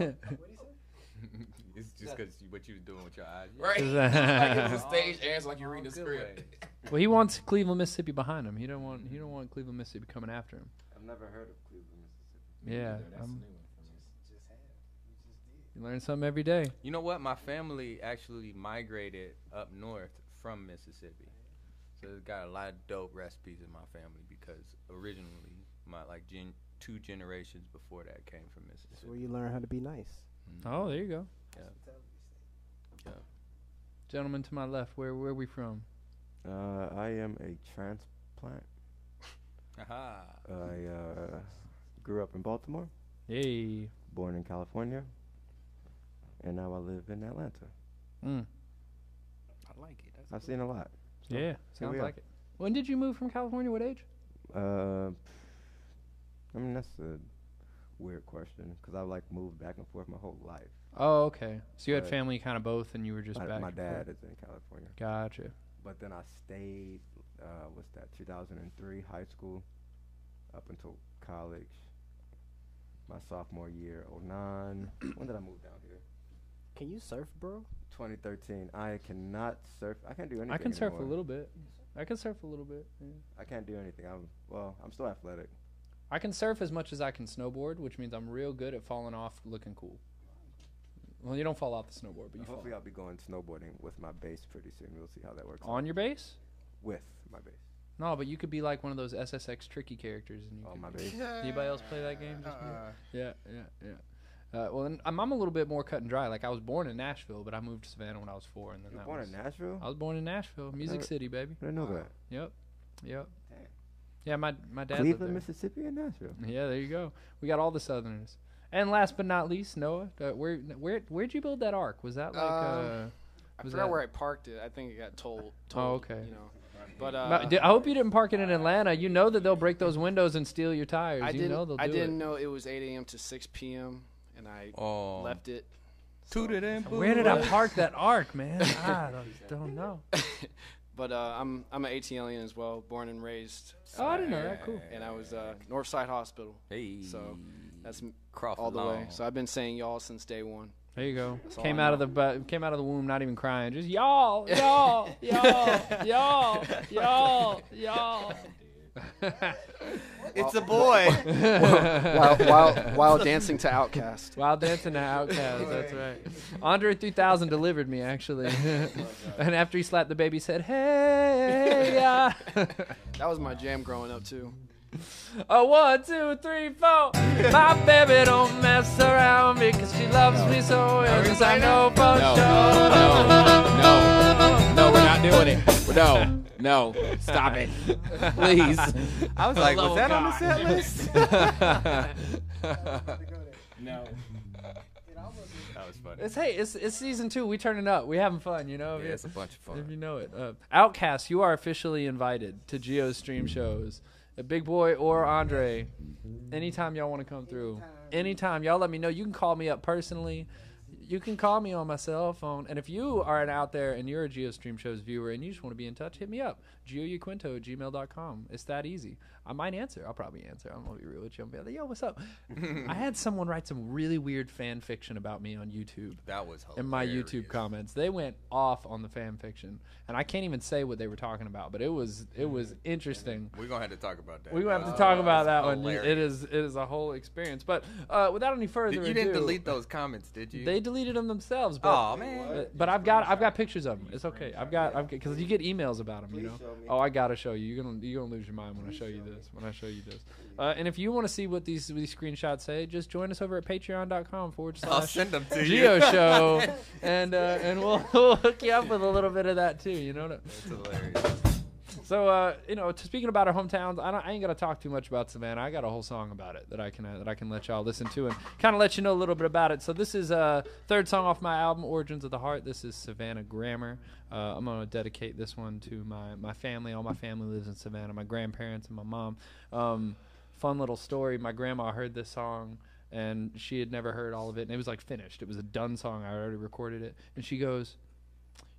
Speaker 2: it's just because what you was doing with your eyes.
Speaker 8: right? Like
Speaker 1: that-
Speaker 8: it was a stage answer, like you're reading the
Speaker 2: Good
Speaker 8: script.
Speaker 1: well, he wants Cleveland, Mississippi behind him. He don't want he don't want Cleveland, Mississippi coming after him.
Speaker 5: I've never heard of Cleveland, Mississippi.
Speaker 1: Yeah,
Speaker 8: neither. that's
Speaker 1: um,
Speaker 8: a new one for me.
Speaker 1: You learn something every day.
Speaker 2: You know what? My family actually migrated up north from Mississippi. So it's got a lot of dope recipes in my family because originally my like gen- two generations before that came from Mississippi.
Speaker 7: That's where you learn how to be nice.
Speaker 1: Oh, there you go.
Speaker 2: Yeah. Yeah.
Speaker 1: Gentleman to my left, where where we from?
Speaker 6: Uh, I am a transplant.
Speaker 2: Haha.
Speaker 6: I uh, grew up in Baltimore,
Speaker 1: Hey.
Speaker 6: born in California, and now I live in Atlanta.
Speaker 1: Mm.
Speaker 2: I like it. That's
Speaker 6: I've seen a lot. So,
Speaker 1: Yeah, sounds like it. When did you move from California? What age?
Speaker 6: Uh, I mean that's a weird question because I like moved back and forth my whole life.
Speaker 1: Oh, okay. So you had
Speaker 6: But-
Speaker 1: family kind of both, and you were just
Speaker 6: my,
Speaker 1: back.
Speaker 6: my dad
Speaker 1: forth.
Speaker 6: is in California,
Speaker 1: Gotcha.
Speaker 6: but then I stayed. Uh, what's that? 2003 high school, up until college. My sophomore year, 09. when did I move down here?
Speaker 7: Can you surf, bro?
Speaker 6: 2013. I cannot surf. I can't do anything.
Speaker 1: I can surf a little bit. I can surf a little bit. Yeah.
Speaker 6: I can't do anything. I'm well. I'm still athletic.
Speaker 1: I can surf as much as I can snowboard, which means I'm real good at falling off looking cool. Well, you don't fall off the snowboard, but you fall
Speaker 6: Hopefully, I'll be going snowboarding with my base pretty soon. We'll see how that works.
Speaker 1: on
Speaker 6: out.
Speaker 1: your base.
Speaker 6: with my base.
Speaker 1: No, but you could be like one of those SSX tricky characters. And you
Speaker 6: On
Speaker 1: could
Speaker 6: my base.
Speaker 1: Anybody else play that game? Just me? Yeah, yeah, yeah. Uh, well, and I'm, I'm a little bit more cut and dry. Like I was born in Nashville, but I moved to Savannah when I was four, and then
Speaker 6: You were
Speaker 1: that
Speaker 6: born
Speaker 1: was,
Speaker 6: in Nashville.
Speaker 1: I was born in Nashville, Music
Speaker 6: Never-
Speaker 1: City, baby.
Speaker 6: I didn't know that.
Speaker 1: Yep, yep.
Speaker 6: Dang.
Speaker 1: Yeah, my my dad lived
Speaker 6: Cleveland,
Speaker 1: there.
Speaker 6: Mississippi, and Nashville.
Speaker 1: Yeah, there you go. We got all the Southerners. And last but not least, Noah, uh, where where where'd you build that ark? Was that like?
Speaker 4: Um,
Speaker 1: uh,
Speaker 4: I forgot
Speaker 1: that-
Speaker 4: where I parked it. I think it got told.
Speaker 1: Oh, okay.
Speaker 4: You know, but uh,
Speaker 1: Ma- I hope you didn't park it in Atlanta. You know that they'll break those windows and steal your tires.
Speaker 4: I
Speaker 1: you
Speaker 4: didn't.
Speaker 1: know they'll do
Speaker 4: I didn't
Speaker 1: it.
Speaker 4: know it was 8 a.m. to 6 p.m. and I
Speaker 2: Oh,
Speaker 4: left it.
Speaker 2: Tooted and
Speaker 1: Where did I park that ark, man? I don't, don't know.
Speaker 4: But uh, I'm I'm an ATLien as well, born and raised.
Speaker 1: Oh, I didn't know that. Cool.
Speaker 4: And I was uh, Northside Hospital.
Speaker 2: Hey.
Speaker 4: So, That's m-
Speaker 2: Crawford
Speaker 4: all the way.
Speaker 2: Long.
Speaker 4: So I've been saying y'all since day one.
Speaker 1: There you go.
Speaker 4: That's all
Speaker 1: Came
Speaker 4: I
Speaker 1: out of the bu- came out of the womb, not even crying, just y'all, y'all, y'all, y'all, y'all, y'all.
Speaker 5: It's a boy.
Speaker 4: while while while dancing to OutKast.
Speaker 1: While dancing to OutKast, that's right. Andre 3000 delivered me actually, and after he slapped the baby, he said, "Hey, yeah."
Speaker 4: That was my jam growing up too.
Speaker 1: A one, two, three, four. My baby don't mess around because she loves me so. Because I know for
Speaker 8: No,
Speaker 1: sure.
Speaker 8: no, no, no, we're not doing it. No, no, stop it, please.
Speaker 2: I was like, was that
Speaker 8: of
Speaker 2: on the set list?
Speaker 8: No.
Speaker 2: That was funny.
Speaker 1: It's hey, it's it's season two. We turning up. We having fun. You know.
Speaker 2: Yeah,
Speaker 1: you-
Speaker 2: it's a bunch of fun.
Speaker 1: If
Speaker 2: fun.
Speaker 1: you know it, uh, OutKast, you are officially invited to Geo's stream shows. A Big Boi or Andre, anytime y'all want to come through, anytime y'all let me know. You can call me up personally. You can call me on my cell phone. And if you are out there and you're a GeoStream Shows viewer and you just want to be in touch, hit me up. GeoUquinto at gmail.com. It's that easy. I might answer. I'll probably answer. I'm going to be real with you. I'm gonna be like, yo, what's up? I had someone write some really weird fan fiction about me on YouTube
Speaker 2: That was hilarious.
Speaker 1: in my YouTube comments. They went off on the fan fiction, and I can't even say what they were talking about, but it was it was interesting.
Speaker 2: We're gonna have to talk about that.
Speaker 1: We're gonna have to talk
Speaker 2: that
Speaker 1: about
Speaker 2: was
Speaker 1: that one. It is it is a whole experience. But uh, without any further
Speaker 2: Did-
Speaker 1: ado,
Speaker 2: you didn't delete those comments, did you?
Speaker 1: They deleted them themselves. But,
Speaker 2: Oh man.
Speaker 1: but, but I've got I've got pictures of them. It's okay. I've got I've because you get emails about them. You know. Oh, I gotta show you. You're gonna you're gonna lose your mind when I show you this. When I show you this. Uh, and if you want to see what these these screenshots say, just join us over at patreon.com forward slash
Speaker 2: I'll send them to
Speaker 1: Geo
Speaker 2: you.
Speaker 1: show, and uh, and we'll, we'll hook you up with a little bit of that too. You know. What
Speaker 2: It's hilarious.
Speaker 1: So uh, you know, speaking about our hometowns, I, I ain't gonna talk too much about Savannah. I got a whole song about it that I can uh, that I can let y'all listen to and kind of let you know a little bit about it. So this is uh third song off my album, Origins of the Heart. This is Savannah Grammar. Uh, I'm gonna dedicate this one to my my family. All my family lives in Savannah. My grandparents and my mom. Um, fun little story. My grandma heard this song. And she had never heard all of it, and it was like finished. It was a done song. I already recorded it, and she goes,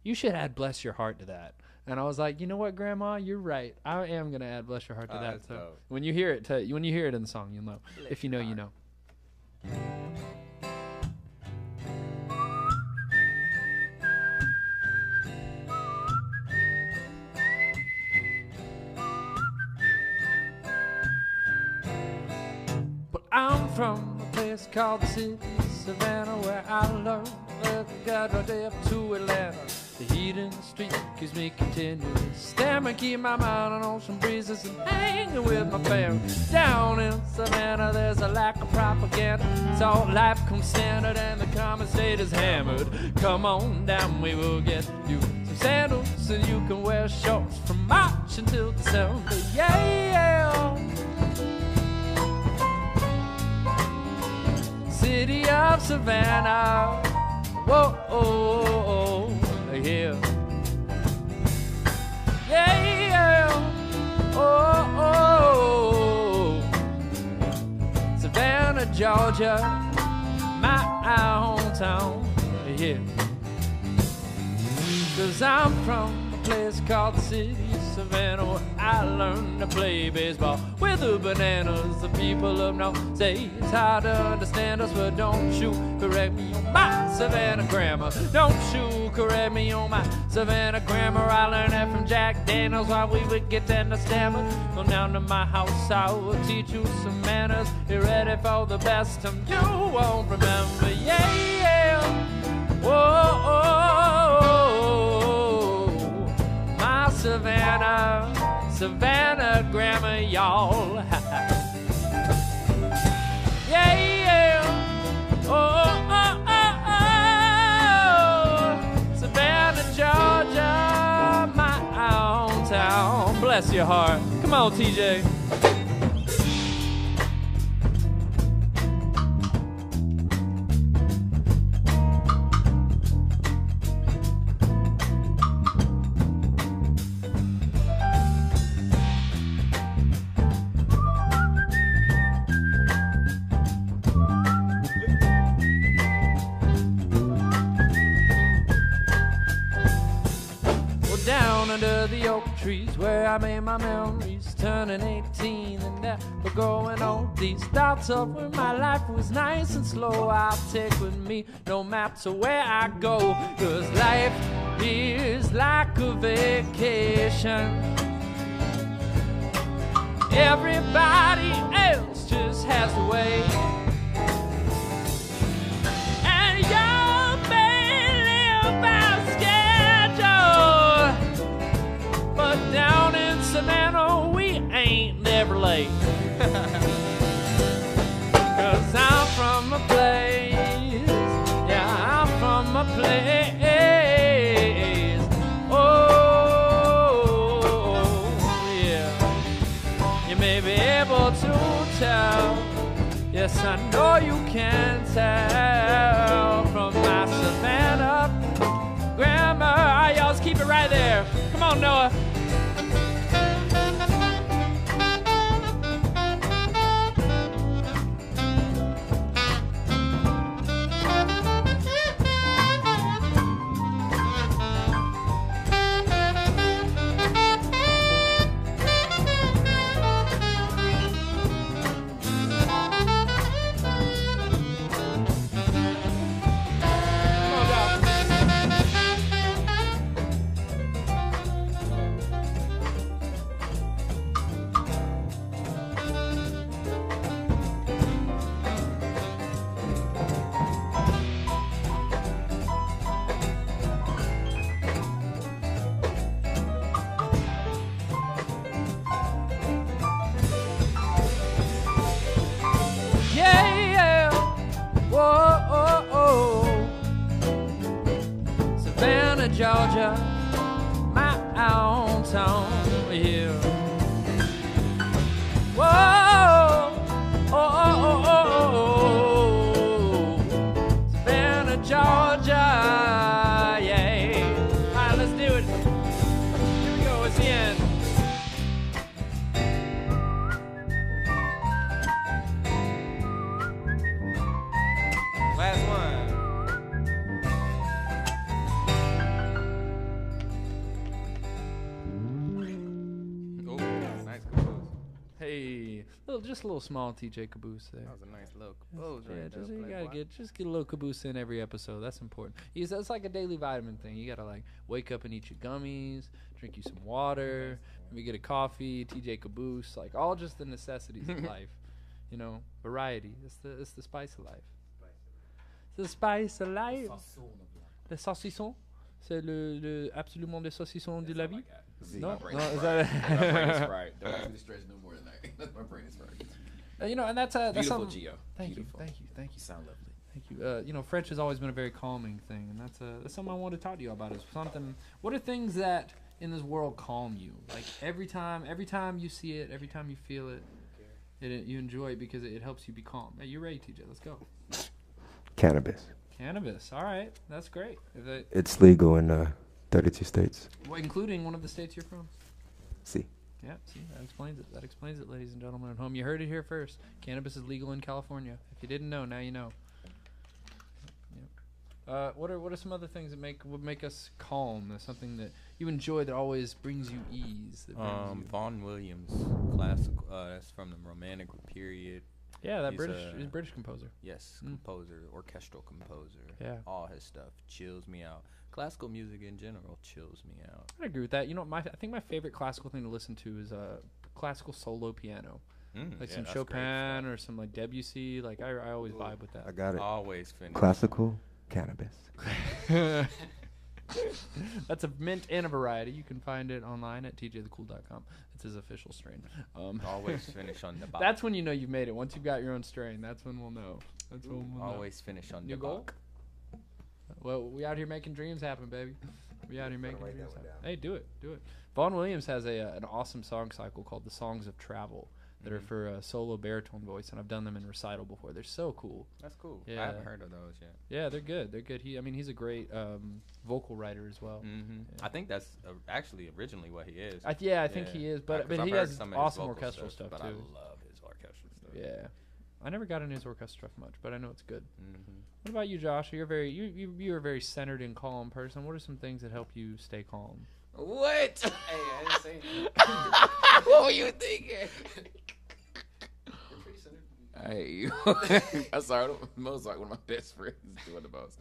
Speaker 1: you should add bless your heart to that and i was like you know what grandma? You're right. I am gonna add bless your heart to
Speaker 2: Oh,
Speaker 1: that. so
Speaker 2: dope.
Speaker 1: when you hear it to, when you hear it in the song you'll know. If you know you know. But I'm from a place called the city Savannah where I learned that I got right up to Atlanta. The heat in the street keeps me continuous. Stamming, keep my mind on ocean breezes and hanging with my family. Down in Savannah, there's a lack of propaganda. So life comes standard and the common state is hammered. Come on down, we will get you some sandals so you can wear shorts from March until December. Yeah. city of Savannah. Whoa, oh, oh, oh, yeah. Yeah, yeah. Oh, oh. Savannah, Georgia, my hometown. Yeah. Cause I'm from a place called the city Savannah where I learned to play baseball with the bananas. The people of North say it's hard to understand us, but don't you correct me on my Savannah grammar. Don't you correct me on my Savannah grammar. I learned that from Jack Daniels while we would get and stammer. Come down to my house, I will teach you some manners. Be ready for the best of you won't remember. Yeah, yeah. Whoa, oh, Savannah, Savannah grammar, y'all. yeah, yeah. Oh, oh, oh, oh, Savannah, Georgia, my hometown. Bless your heart. Come on, TJ. Trees where I made my memories, turning 18 and never growing old. These thoughts of when my life was nice and slow, I'll take with me no matter where I go. Cause life is like a vacation. Everybody else just has to wait. Schedule. But down we ain't never late. Cause I'm from a place, yeah, I'm from a place. Oh, yeah. You may be able to tell. Yes, I know you can tell from my Savannah grammar. Right, y'all, keep it right there. Come on, Noah. Just a little small TJ caboose there.
Speaker 2: That was a nice little caboose
Speaker 1: Yeah,
Speaker 2: right
Speaker 1: just
Speaker 2: there,
Speaker 1: you gotta
Speaker 2: Playboy.
Speaker 1: get just get a little caboose in every episode. That's important. It's, it's like a daily vitamin thing. You gotta like wake up and eat your gummies, drink you some water, maybe get a coffee, TJ caboose, like all just the necessities of life. You know, variety. It's the it's the spice of life. It's the spice of life. The saucisson. C'est le, le absolument le saucisson de la vie. No,
Speaker 8: My brain
Speaker 1: no,
Speaker 8: is
Speaker 1: is
Speaker 8: fried.
Speaker 1: that
Speaker 8: My brain is fried. Don't want you to stretch no more tonight. My brain is fried.
Speaker 1: Uh, you know, and that's uh, that's
Speaker 8: Beautiful,
Speaker 1: something.
Speaker 8: Gio.
Speaker 1: Thank
Speaker 8: Beautiful.
Speaker 1: you, thank you, thank you.
Speaker 8: You sound lovely.
Speaker 1: Thank you. Uh, you know, French has always been a very calming thing, and that's uh, that's something I want to talk to you about. Is something. What are things that in this world calm you? Like every time, every time you see it, every time you feel it, it, it- you enjoy it because it, it helps you be calm. Hey, you ready, TJ? Let's go.
Speaker 6: Cannabis.
Speaker 1: Cannabis. All right, that's great. It,
Speaker 6: It's legal in uh, 32 states.
Speaker 1: well, including one of the states you're from.
Speaker 6: See.
Speaker 1: Yeah, see, that explains it. That explains it, ladies and gentlemen at home. You heard it here first. Cannabis is legal in California. If you didn't know, now you know. Yep. Uh, what are what are some other things that make would make us calm? That's something that you enjoy that always brings you ease. That brings
Speaker 2: Um,
Speaker 1: you,
Speaker 2: Vaughan Williams, classical. Uh, that's from the Romantic period.
Speaker 1: yeah, that
Speaker 2: he's
Speaker 1: British
Speaker 2: a-
Speaker 1: he's a British composer.
Speaker 2: Yes,
Speaker 1: Mm.
Speaker 2: composer, orchestral composer.
Speaker 1: Yeah.
Speaker 2: all his stuff chills me out. Classical music in general chills me out.
Speaker 1: I agree with that. You know, my I think my favorite classical thing to listen to is uh, classical solo piano,
Speaker 2: Mm,
Speaker 1: like
Speaker 2: yeah,
Speaker 1: some Chopin or some like Debussy. Like I, I always vibe with that.
Speaker 6: I got it.
Speaker 2: Always finish.
Speaker 6: Classical cannabis.
Speaker 1: That's a mint and a variety. You can find it online at tjthecool.com. It's his official strain. Um,
Speaker 2: Always finish on the bottom.
Speaker 1: That's when you know you've made it. Once you've got your own strain, that's when we'll know. That's when we'll know.
Speaker 2: Always finish on
Speaker 1: New
Speaker 2: the
Speaker 1: goal? Well, we out here making dreams happen, baby. We out here making dreams happen. Hey, do it, do it. Vaughan Williams has a uh, an awesome song cycle called the Songs of Travel that are
Speaker 2: Mhm.
Speaker 1: for uh, solo baritone voice, and I've done them in recital before. They're so cool.
Speaker 2: That's cool.
Speaker 1: Yeah.
Speaker 2: I haven't heard of those yet.
Speaker 1: Yeah, they're good. They're good. He, I mean, he's a great um, vocal writer as well.
Speaker 2: hmm
Speaker 1: Yeah.
Speaker 2: I think that's uh, actually originally what he is.
Speaker 1: I, yeah, I think he is, but
Speaker 2: I've
Speaker 1: he has
Speaker 2: some
Speaker 1: awesome orchestral stuff,
Speaker 2: but
Speaker 1: too.
Speaker 2: I love his orchestral stuff.
Speaker 1: Yeah, I never got into his orchestra stuff much, but I know it's good.
Speaker 2: hmm
Speaker 1: What about you, Josh? You're very you you you're a very centered and calm person. What are some things that help you stay calm?
Speaker 8: What?
Speaker 4: Hey, I didn't say anything.
Speaker 8: what were you thinking?
Speaker 4: You're pretty centered.
Speaker 8: Hey, I'm sorry. Mo's like one of my best friends doing the most.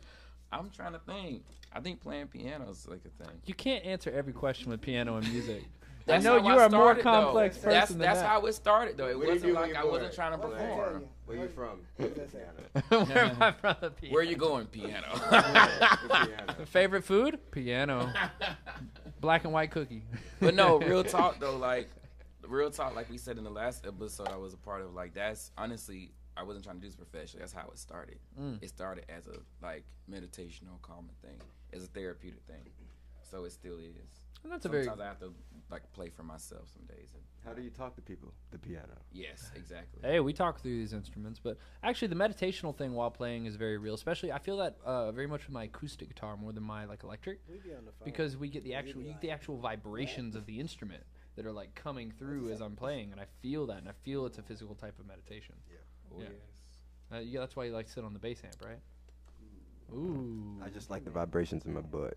Speaker 8: I'm trying to think. I think playing piano is like a thing.
Speaker 1: You can't answer every question with piano and music.
Speaker 8: That's
Speaker 1: I know
Speaker 8: how
Speaker 1: you are a more
Speaker 8: started, though.
Speaker 1: complex person
Speaker 8: That's
Speaker 1: than
Speaker 8: that's
Speaker 1: that.
Speaker 8: how it started though. It
Speaker 5: What do you
Speaker 8: wasn't like I wasn't trying to
Speaker 7: What did I tell
Speaker 8: perform.
Speaker 7: you?
Speaker 5: Where you from?
Speaker 7: What did I say?
Speaker 1: Where am I from? The piano.
Speaker 8: Where you going, piano?
Speaker 1: The favorite food? Piano. Black and white cookie.
Speaker 8: but no, real talk though, like real talk, like we said in the last episode I was a part of, like that's honestly I wasn't trying to do this professionally. That's how it started.
Speaker 1: Mm.
Speaker 8: It started as a like meditational calming thing, as a therapeutic thing. So it still is.
Speaker 1: And that's a very
Speaker 8: Sometimes I have to like play for myself some days. And
Speaker 6: How do you talk to people? The piano.
Speaker 8: yes, exactly.
Speaker 1: Hey, we talk through these instruments, but actually, the meditational thing while playing is very real. Especially, I feel that uh, very much with my acoustic guitar more than my like electric,
Speaker 7: We be on the phone.
Speaker 1: because we get the actual
Speaker 7: be
Speaker 1: you get the actual vibrations of the instrument that are like coming through as I'm playing, and I feel that, and I feel it's a physical type of meditation.
Speaker 8: Oh,
Speaker 1: yeah.
Speaker 8: yes.
Speaker 1: Uh, yeah, that's why you like sit on the bass amp, right? Ooh.
Speaker 6: I just like the vibrations in my butt.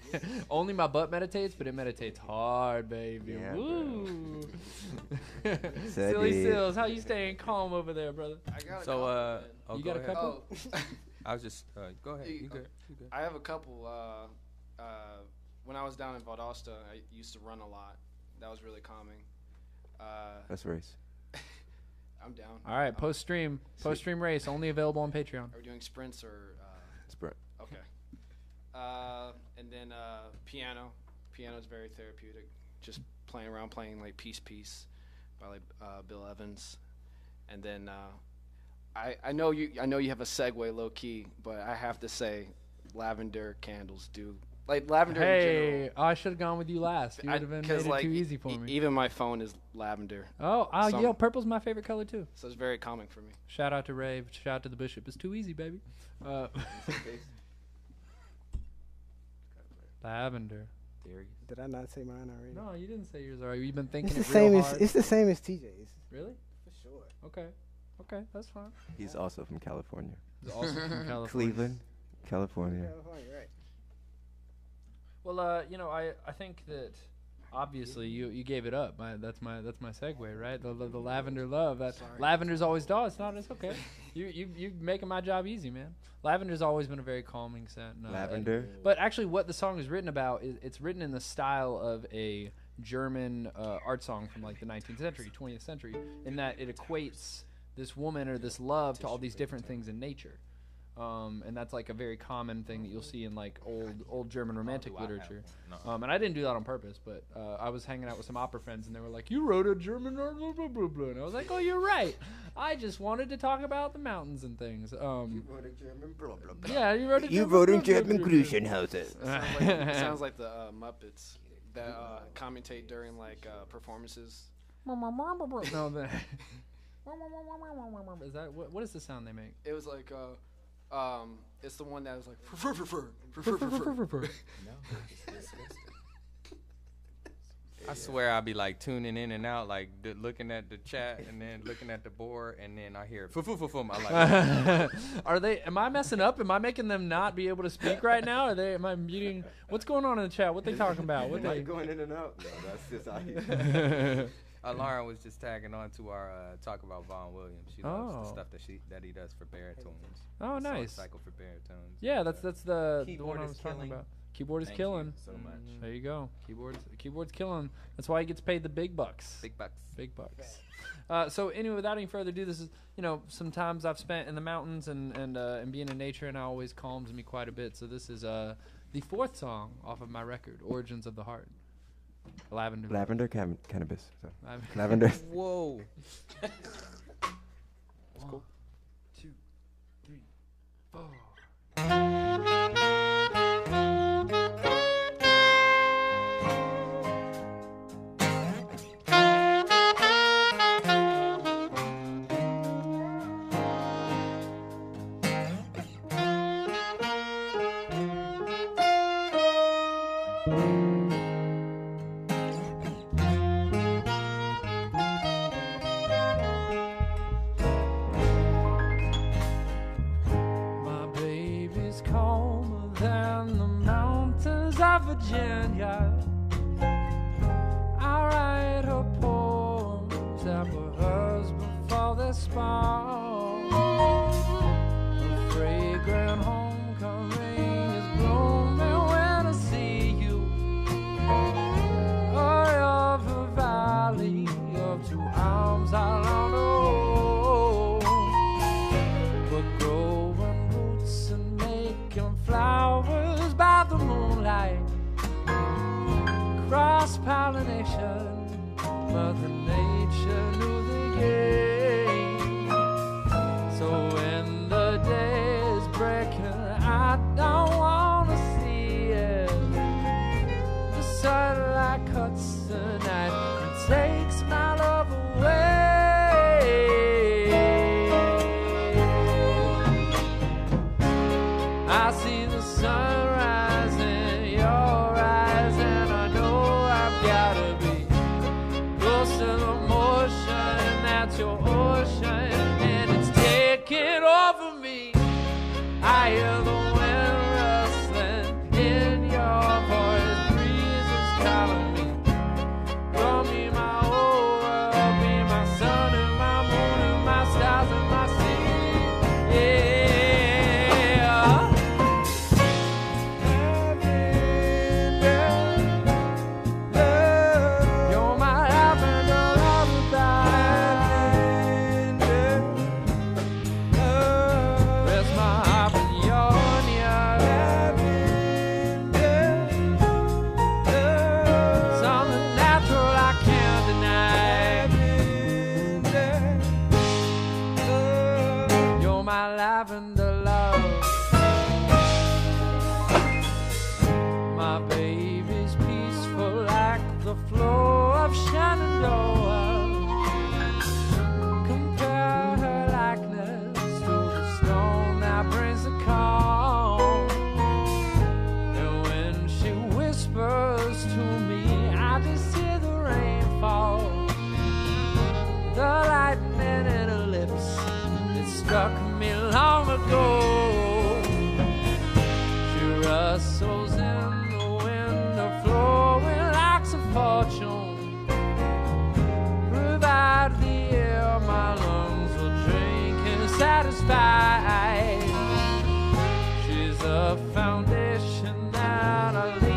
Speaker 1: Only my butt meditates, but it meditates hard, baby.
Speaker 6: Yeah, bro.
Speaker 1: Woo. Silly
Speaker 6: it.
Speaker 1: Sills, how you staying calm over there, brother?
Speaker 4: I got a
Speaker 2: So, uh,
Speaker 4: couple,
Speaker 2: oh,
Speaker 1: You
Speaker 2: go
Speaker 1: got a couple?
Speaker 4: oh,
Speaker 2: I was just, uh, go ahead.
Speaker 4: You-
Speaker 2: You good? You good?
Speaker 4: I have a couple. Uh, uh, when I was down in Valdosta, I used to run a lot. That was really calming. Uh,
Speaker 6: Let's race.
Speaker 4: I'm down.
Speaker 1: All right, post stream, post stream race, only available on Patreon.
Speaker 4: Are we doing sprints or? Uh,
Speaker 6: Sprint.
Speaker 4: okay. Uh, and then uh, piano. Piano is very therapeutic. Just playing around, playing like Peace Piece by like uh, Bill Evans. And then uh, I I know you I know you have a segue low key, but I have to say, lavender candles do like lavender in
Speaker 1: Hey,
Speaker 4: general.
Speaker 1: oh, I should have gone with you last. You would have been
Speaker 4: 'cause,
Speaker 1: made it too easy for
Speaker 4: e-
Speaker 1: me.
Speaker 4: Even my phone is lavender,
Speaker 1: oh, oh,
Speaker 4: some-
Speaker 1: yeah, purple's my favorite color too.
Speaker 4: so it's very calming for me.
Speaker 1: Shout out to Ray. Shout out to the bishop. It's too easy, baby. Uh, lavender.
Speaker 8: There
Speaker 7: Did I not say mine already?
Speaker 1: No, you didn't say yours. already. You've been thinking
Speaker 7: it's the
Speaker 1: it real
Speaker 7: same as
Speaker 1: hard?
Speaker 7: it's the same as TJ's
Speaker 1: really?
Speaker 7: for sure.
Speaker 1: Okay. Okay, that's fine.
Speaker 6: He's also from California.
Speaker 1: It's also from California.
Speaker 6: Cleveland, California.
Speaker 7: California, right?
Speaker 1: Well, uh, you know, I, I think that obviously you, you gave it up. My, that's my that's my segue, right? The, the, the lavender love. That
Speaker 4: Sorry.
Speaker 1: lavender's always dull. It's not. It's okay. you you you making my job easy, man. Lavender's always been a very calming scent. and, uh,
Speaker 6: Lavender.
Speaker 1: But actually, what the song is written about is it's written in the style of a German uh, art song from like the 19th century, 20th century, in that it equates this woman or this love to all these different things in nature. Um, and that's like a very common thing that you'll see in like old old German romantic
Speaker 2: do I have
Speaker 1: literature.
Speaker 2: No.
Speaker 1: Um, and I didn't do that on purpose, but uh, I was hanging out with some opera friends, and they were like, "You wrote a German blah blah blah blah." And I was like, "Oh, you're right. I just wanted to talk about the mountains and things." Um, yeah, you wrote a
Speaker 6: You
Speaker 1: German
Speaker 6: wrote in
Speaker 1: blah, blah,
Speaker 6: German
Speaker 1: blah, blah.
Speaker 6: Gruschenhausen.
Speaker 4: Sounds like, it sounds like the uh, Muppets that uh, commentate during like uh, performances.
Speaker 1: no, the is that what, what is the sound they make?
Speaker 4: It was like, uh, um, it's the one that was like,
Speaker 2: I swear I'll be like tuning in and out, like d- looking at the chat and then looking at the board, and then I hear foo foo foo foo. I like.
Speaker 1: Are they? Am I messing up? Am I making them not be able to speak right now? Are they? Am I muting? What's going on in the chat? What they talking about? What
Speaker 6: Am I
Speaker 1: they?
Speaker 6: going in and out? No, that's just I hear.
Speaker 2: Uh, Lauren was just tagging on to our uh, talk about Vaughan Williams. She loves
Speaker 1: Oh.
Speaker 2: the stuff that she that he does for baritones.
Speaker 1: Oh,
Speaker 2: Song
Speaker 1: nice.
Speaker 2: Cycle for baritones.
Speaker 1: Yeah, that's that's the, the
Speaker 2: Keyboard
Speaker 1: one I
Speaker 2: is
Speaker 1: was talking
Speaker 2: killing.
Speaker 1: about. Keyboard is
Speaker 8: Thank you
Speaker 1: killing.
Speaker 8: so much.
Speaker 1: There you go. Keyboard's keyboard's killing. That's why he gets paid the big bucks.
Speaker 2: Big bucks.
Speaker 1: big bucks. Uh, so anyway, without any further ado, this is you know some times I've spent in the mountains and and uh, and being in nature, and it always calms me quite a bit. So this is uh the fourth song off of my record, Origins of the Heart. Lavender.
Speaker 6: Lavender cam- cannabis. So.
Speaker 1: Lav-
Speaker 6: Lavender.
Speaker 2: Whoa.
Speaker 1: One, two, three, four. a foundation that I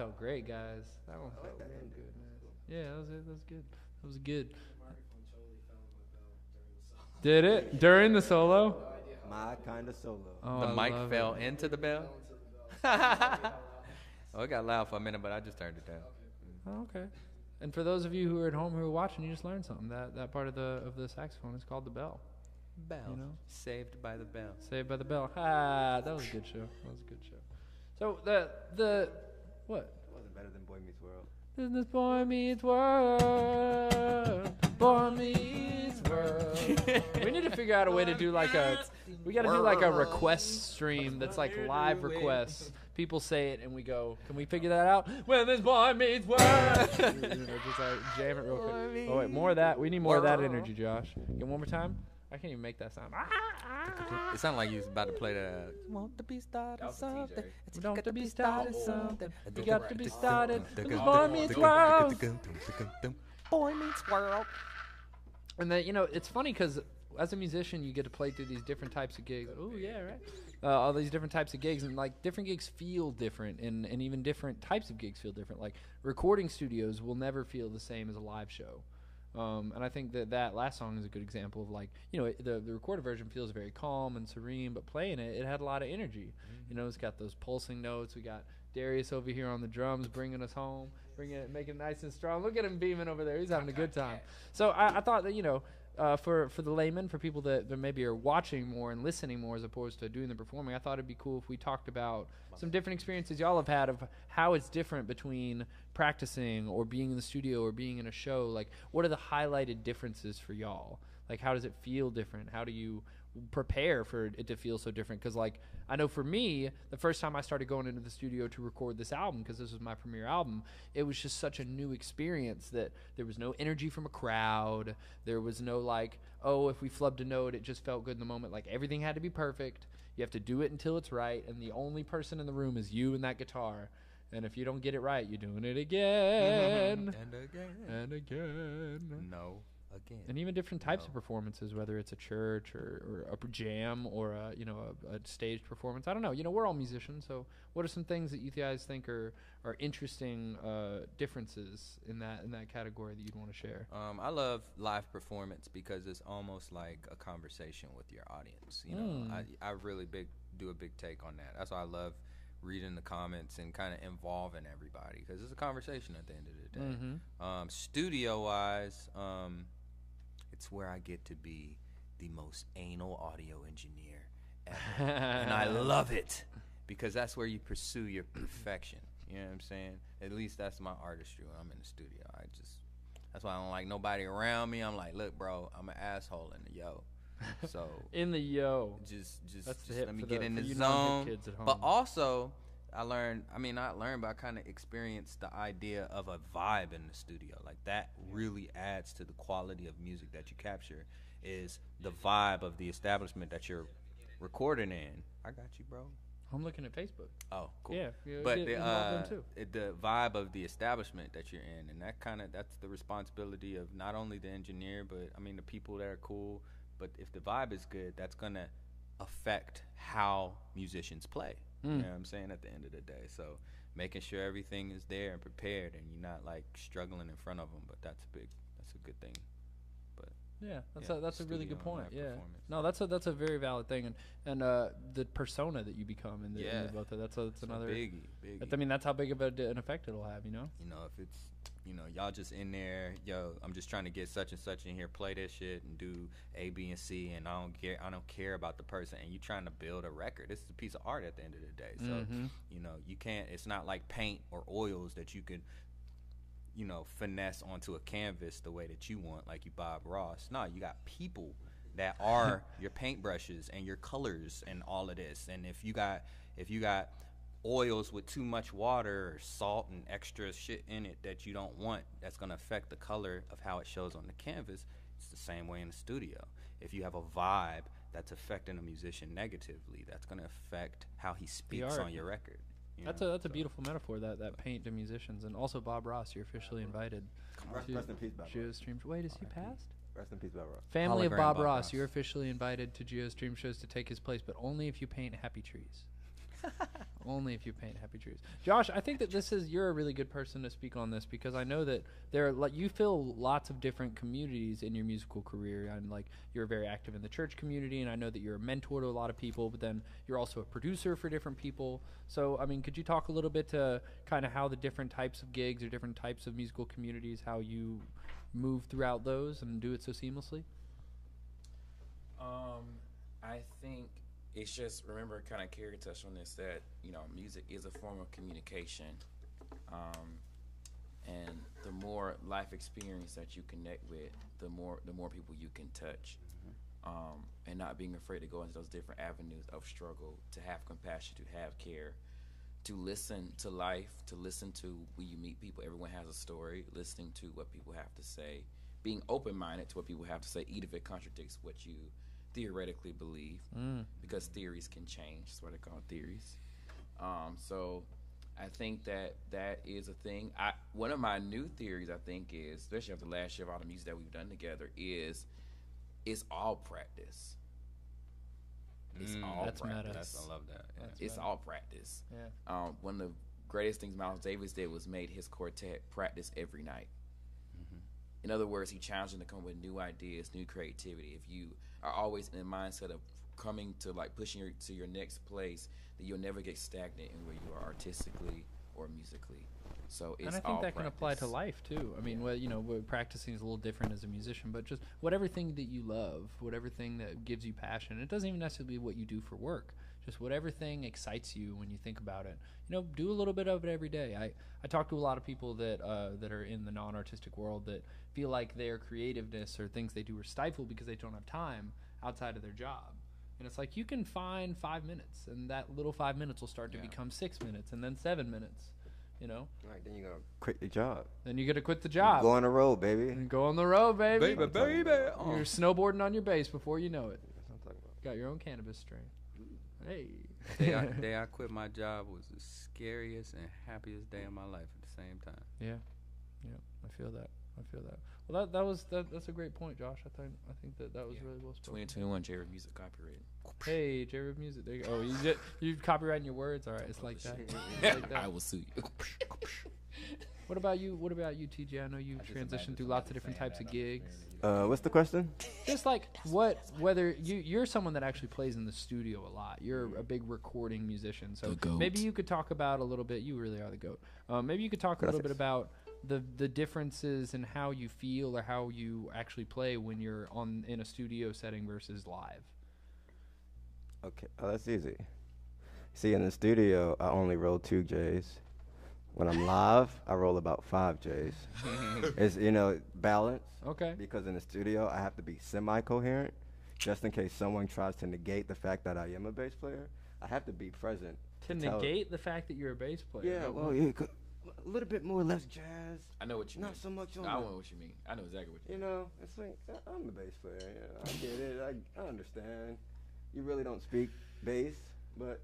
Speaker 1: felt great, guys. That one felt like good, man. Yeah, that was it. That was good. That was good. Did it during the solo?
Speaker 6: My kind of solo.
Speaker 1: Oh,
Speaker 2: the
Speaker 1: I
Speaker 2: mic fell
Speaker 1: it.
Speaker 2: into the bell. oh, it got loud for a minute, but I just turned it down.
Speaker 1: Oh, okay. And for those of you who are at home who are watching, you just learned something. That that part of the of the saxophone is called the bell.
Speaker 2: Bell.
Speaker 1: You know?
Speaker 2: Saved by the bell.
Speaker 1: Saved by the bell. Ah, that was a good show. That was a good show. So the the what?
Speaker 6: It wasn't better than Boy Meets World.
Speaker 1: Business boy meets world. Boy meets world. we need to figure out a way to do like a. We got to do like a request stream that's like live requests. People say it and we go. Can we figure that out? When this boy meets world. you know, just like jam it real quick. Oh wait, more of that. We need more of that energy, Josh. Get one more time. I can't even make that sound.
Speaker 2: It sounded like you was about to play the.
Speaker 3: Want to be started
Speaker 4: That was a TJ.
Speaker 1: We don't have to be started something. We
Speaker 2: We
Speaker 1: got to be started. When boy meets world.
Speaker 2: Boy meets world.
Speaker 1: And then you know it's funny because as a musician you get to play through these different types of gigs. Oh yeah, right. Uh, all these different types of gigs and like different gigs feel different and, and even different types of gigs feel different. Like recording studios will never feel the same as a live show. Um, and I think that that last song is a good example of like you know it, the the recorded version feels very calm and serene, but playing it it had a lot of energy. You know, it's got those pulsing notes. We got Darius over here on the drums, bringing us home, bringing it, making it nice and strong. Look at him beaming over there. He's having a good time. So I, I thought that you know, uh, for for the layman, for people that, that maybe are watching more and listening more as opposed to doing the performing, I thought it'd be cool if we talked about some different experiences y'all have had of how it's different between practicing or being in the studio or being in a show. Like, what are the highlighted differences for y'all? Like, how does it feel different? How do you prepare for it to feel so different? Because, like, I know for me, the first time I started going into the studio to record this album, because this was my premiere album, it was just such a new experience that there was no energy from a crowd. There was no, like, oh, if we flubbed a note, it just felt good in the moment. Like, everything had to be perfect. You have to do it until it's right, and the only person in the room is you and that guitar. And if you don't get it right, you're doing it again
Speaker 2: And again.
Speaker 1: and again.
Speaker 2: No, again.
Speaker 1: And even different types of performances, whether it's a church or, or a jam or a you know a, a staged performance. I don't know. You know, we're all musicians, so what are some things that you guys think are are interesting uh, differences in that in that category that you'd want to share?
Speaker 2: Um, I love live performance because it's almost like a conversation with your audience. You know,
Speaker 1: Mm.
Speaker 2: I I really big do a big take on that. That's why I love reading the comments and kind of involving everybody because it's a conversation at the end of the day.
Speaker 1: Mm-hmm.
Speaker 2: Um, studio wise, um, it's where I get to be the most anal audio engineer ever. and I love it because that's where you pursue your perfection. You know what I'm saying? At least that's my artistry when I'm in the studio. I just that's why I don't like nobody around me. I'm like, look, bro, I'm an asshole in the yo. So
Speaker 1: in the yo.
Speaker 2: just just, just let me get
Speaker 1: the-
Speaker 2: in the zone. But also, I learned. I mean, not learned, but I kind of experienced the idea of a vibe in the studio. Like that really adds to the quality of music that you capture. Is the vibe of the establishment that you're recording in? I got you, bro.
Speaker 1: I'm looking at Facebook.
Speaker 2: Oh, cool.
Speaker 1: Yeah, yeah,
Speaker 2: but
Speaker 1: get
Speaker 2: the uh,
Speaker 1: too.
Speaker 2: it- the vibe of the establishment that you're in, and that kind of that's the responsibility of not only the engineer, but I mean the people that are cool. But if the vibe is good, that's gonna affect how musicians play. You
Speaker 1: Mm.
Speaker 2: know what I'm saying? At the end of the day, so making sure everything is there and prepared, and you're not like struggling in front of them. But that's a big, that's a good thing.
Speaker 1: But yeah, that's
Speaker 2: Yeah,
Speaker 1: a that's a really good point. Yeah, no, that's a that's a very valid thing, and and uh, the persona that you become in the, in the both of that's a, that's another.
Speaker 2: biggie, biggie.
Speaker 1: I mean, that's how big of a, an effect it'll have. You know.
Speaker 2: you know, if it's, you know, y'all just in there, yo, I'm just trying to get such and such in here, play this shit and do A, B, and C, and I don't care, I don't care about the person, and you trying to build a record. It's a piece of art at the end of the day. So,
Speaker 1: Mhm.
Speaker 2: you know, you can't. It's not like paint or oils that you can, you know, finesse onto a canvas the way that you want, like you Bob Ross. No, you got people that are your paintbrushes and your colors and all of this. And if you got, if you got oils with too much water or salt and extra shit in it that you don't want that's going to affect the color of how it shows on the canvas it's the same way in the studio if you have a vibe that's affecting a musician negatively that's going to affect how he speaks on your record you
Speaker 1: That's
Speaker 2: know?
Speaker 1: a that's a beautiful metaphor that that paint to musicians and also Bob Ross. You're officially invited.
Speaker 6: Rest,
Speaker 1: to
Speaker 6: rest in peace, Bob. Ross.
Speaker 1: GeoStream. Wait, is he passed?
Speaker 6: Rest in peace, Bob Ross.
Speaker 1: Family of Bob,
Speaker 2: Bob
Speaker 1: Ross,
Speaker 2: Ross.
Speaker 1: you're officially invited to GeoStream shows to take his place, but only if you paint happy trees. only if you paint happy trees. Josh, I think that this is you're a really good person to speak on this because I know that there are like you fill lots of different communities in your musical career and like you're very active in the church community and I know that you're a mentor to a lot of people, but then you're also a producer for different people. So, I mean, could you talk a little bit to kind of how the different types of gigs or different types of musical communities how you move throughout those and do it so seamlessly?
Speaker 3: Um,
Speaker 8: I think it's just remember kind of Carrie touched on this that you know music is a form of communication, um, and the more life experience that you connect with, the more the more people you can touch, um, and not being afraid to go into those different avenues of struggle, to have compassion, to have care, to listen to life, to listen to when you meet people. Everyone has a story. Listening to what people have to say, being open minded to what people have to say, even if it contradicts what you theoretically believe,
Speaker 1: Mm.
Speaker 8: because theories can change. That's what they call theories. Um, so I think that that is a thing. I one of my new theories I think is, especially after last year of all the music that we've done together, is it's all practice. It's
Speaker 2: Mm,
Speaker 8: all
Speaker 1: That's
Speaker 8: practice.
Speaker 2: That's, I love that. Yeah.
Speaker 8: It's
Speaker 1: meta.
Speaker 8: all practice.
Speaker 1: Yeah.
Speaker 8: Um, one of the greatest things Miles Davis did was made his quartet practice every night. In other words, he challenged them to come up with new ideas, new creativity. If you are always in the mindset of coming to like pushing your, to your next place, then you'll never get stagnant in where you are artistically or musically. So it's
Speaker 1: and I think that can apply to life too. I mean, well, you know, practicing is a little different as a musician, but just whatever thing that you love, whatever thing that gives you passion. It doesn't even necessarily be what you do for work. Just whatever thing excites you when you think about it. You know, do a little bit of it every day. I, I talk to a lot of people that uh, that are in the non-artistic world that feel like their creativeness or things they do are stifled because they don't have time outside of their job. And it's like you can find five minutes, and that little five minutes will start to
Speaker 8: Yeah.
Speaker 1: become six minutes, and then seven minutes. You know,
Speaker 6: All right, then you're gonna quit your job.
Speaker 1: then you got to quit the job
Speaker 6: Go on the road, baby.
Speaker 1: and go on the road, baby.
Speaker 2: Baby, baby. Oh.
Speaker 1: You're snowboarding on your base before you know it.
Speaker 6: That's what I'm talking about.
Speaker 1: Got your own cannabis strain. Hey.
Speaker 2: day, I, day I quit my job was the scariest and happiest day of my life at the same time.
Speaker 1: yeah, yeah. I feel that. I feel that. Well, that that was that. That's a great point, Josh. I think I think that that was
Speaker 8: Yeah.
Speaker 1: really well spoken.
Speaker 8: 2021 Jared Music Copyright.
Speaker 1: Hey, Jared Music. There you go. Oh, you just, you copyrighting your words. All right, it's like that. It's like that.
Speaker 8: I will sue you.
Speaker 1: What about you? What about you, TJ? I know you transitioned through lots of different types of gigs.
Speaker 6: Uh, what's the question?
Speaker 1: Just like what, whether you you're someone that actually plays in the studio a lot. You're a big recording musician, so maybe you could talk about a little bit. You really are the goat. Um, maybe you could talk a little bit about the the differences in how you feel or how you actually play when you're on in a studio setting versus live.
Speaker 6: Okay, oh, that's easy. See, in the studio, I only roll two J's. When I'm live, I roll about five J's. it's you know balance
Speaker 1: Okay.
Speaker 6: because in the studio I have to be semi-coherent, just in case someone tries to negate the fact that I am a bass player. I have to be present.
Speaker 1: To
Speaker 6: tell-
Speaker 1: negate the fact that you're a bass player.
Speaker 6: Yeah, well, yeah, a little bit more, less jazz.
Speaker 8: I know what you
Speaker 6: Not
Speaker 8: mean.
Speaker 6: Not so much on
Speaker 8: I know what you mean. I know exactly what you mean.
Speaker 6: You
Speaker 8: mean.
Speaker 6: know, it's like I'm a bass player. You know, I get it. I, I understand. You really don't speak bass, but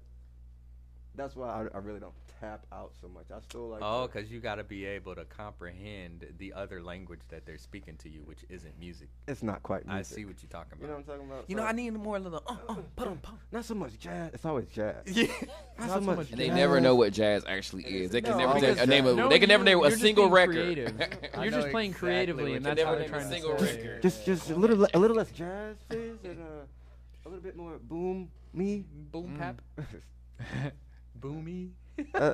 Speaker 6: that's why I, I really don't tap out so much. I still like.
Speaker 2: Oh, because you got to be able to comprehend the other language that they're speaking to you, which isn't music.
Speaker 6: it's not quite. Music.
Speaker 2: I see what you're talking about.
Speaker 6: You know what I'm talking about?
Speaker 2: You know, I need more little. Uh, uh, put 'em, put 'em.
Speaker 6: not so much jazz. It's always jazz.
Speaker 2: Yeah.
Speaker 6: Not,
Speaker 1: Not
Speaker 6: so
Speaker 1: so
Speaker 6: much.
Speaker 1: much
Speaker 8: And they
Speaker 1: jazz.
Speaker 8: never know what jazz actually is. They can
Speaker 6: No,
Speaker 8: never
Speaker 6: because
Speaker 8: take a name of.
Speaker 1: No,
Speaker 8: they can never name a single
Speaker 1: being
Speaker 8: record.
Speaker 1: You're just playing
Speaker 2: exactly
Speaker 1: creatively, and that's how
Speaker 8: never
Speaker 1: they're trying to
Speaker 8: single
Speaker 1: say.
Speaker 6: Just, just a little, a little less jazz, please, and uh, a little bit more boom me.
Speaker 2: Boom
Speaker 1: Mm.
Speaker 2: pap. Boomy.
Speaker 6: uh,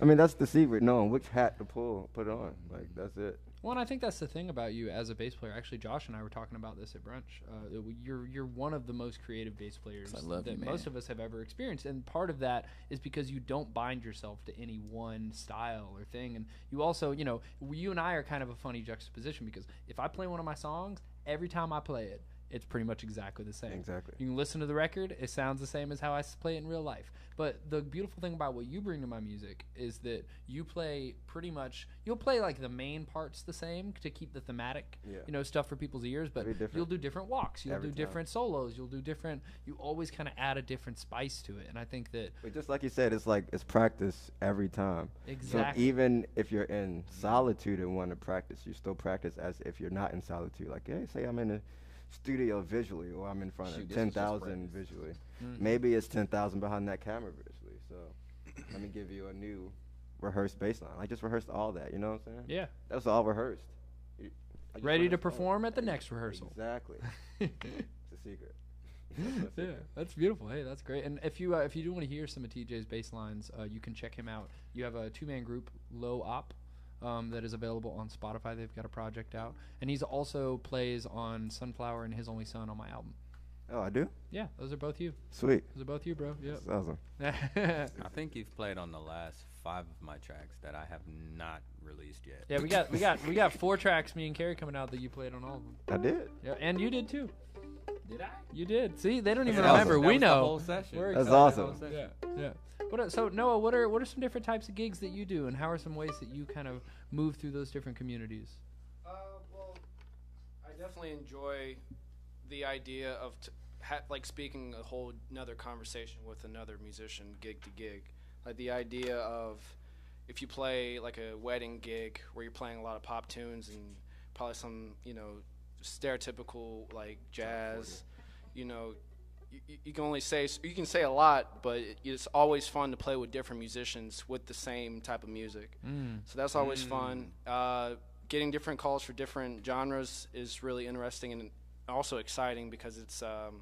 Speaker 6: I mean, that's the secret, knowing which hat to pull, put on. Like that's it.
Speaker 1: Well, and I think that's the thing about you as a bass player. Actually, Josh and I were talking about this at brunch. Uh, you're you're one of the most creative bass players that
Speaker 8: you,
Speaker 1: most of us have ever experienced, and part of that is because you don't bind yourself to any one style or thing, and you also, you know, you and I are kind of a funny juxtaposition because if I play one of my songs, every time I play it, it's pretty much exactly the same.
Speaker 6: Exactly.
Speaker 1: You can listen to the record; it sounds the same as how I play it in real life. But the beautiful thing about what you bring to my music is that you play pretty much. You'll play like the main parts the same to keep the thematic,
Speaker 6: Yeah.
Speaker 1: you know, stuff for people's ears. But you'll do different walks. You'll
Speaker 6: every
Speaker 1: do
Speaker 6: time.
Speaker 1: different solos. You'll do different. You always kind of add a different spice to it, and I think that
Speaker 6: But just like you said, it's like it's practice every time.
Speaker 1: exactly.
Speaker 6: So even if you're in solitude and want to practice, you still practice as if you're not in solitude. Like, hey, say I'm in a studio visually, or I'm in front
Speaker 8: Shoot,
Speaker 6: of ten thousand visually.
Speaker 1: Mhm.
Speaker 6: Maybe it's ten thousand behind that camera visually. So let me give you a new rehearsed bass line. I just rehearsed all that. You know what I'm saying?
Speaker 1: yeah,
Speaker 6: That was all rehearsed.
Speaker 1: Ready to perform at the next rehearsal.
Speaker 6: Exactly. it's a secret. That's
Speaker 1: yeah, that's beautiful. Hey, that's great. And if you uh, if you do want to hear some of TJ's bass lines, uh, you can check him out. You have a two man group, Low Op, um, that is available on Spotify. They've got a project out, and he's also plays on Sunflower and His Only Son on my album.
Speaker 6: Oh, I do.
Speaker 1: Yeah, those are both you.
Speaker 6: Sweet.
Speaker 1: Those are both you, bro. Yep.
Speaker 6: That's awesome.
Speaker 2: I think you've played on the last five of my tracks that I have not released yet.
Speaker 1: yeah, we got we got we got four tracks. Me and Carrie coming out that you played on all of them.
Speaker 6: I did.
Speaker 1: Yeah, and you did too.
Speaker 3: Did I?
Speaker 1: You did. See, they don't even
Speaker 6: That's
Speaker 1: remember.
Speaker 6: awesome.
Speaker 1: We
Speaker 2: That was the
Speaker 1: know.
Speaker 2: whole session.
Speaker 1: We're
Speaker 6: That's
Speaker 1: excited.
Speaker 6: awesome.
Speaker 1: Yeah, yeah. What so Noah, what are what are some different types of gigs that you do, and how are some ways that you kind of move through those different communities?
Speaker 4: Uh, well, I definitely enjoy the idea of t- ha- like speaking a whole another conversation with another musician, gig to gig. Like the idea of if you play like a wedding gig where you're playing a lot of pop tunes and probably some you know stereotypical like jazz, you know. You, you- you can only say you can say a lot, but it- it's always fun to play with different musicians with the same type of music.
Speaker 1: Mm.
Speaker 4: So that's always fun. Uh, getting different calls for different genres is really interesting and also exciting because it's um,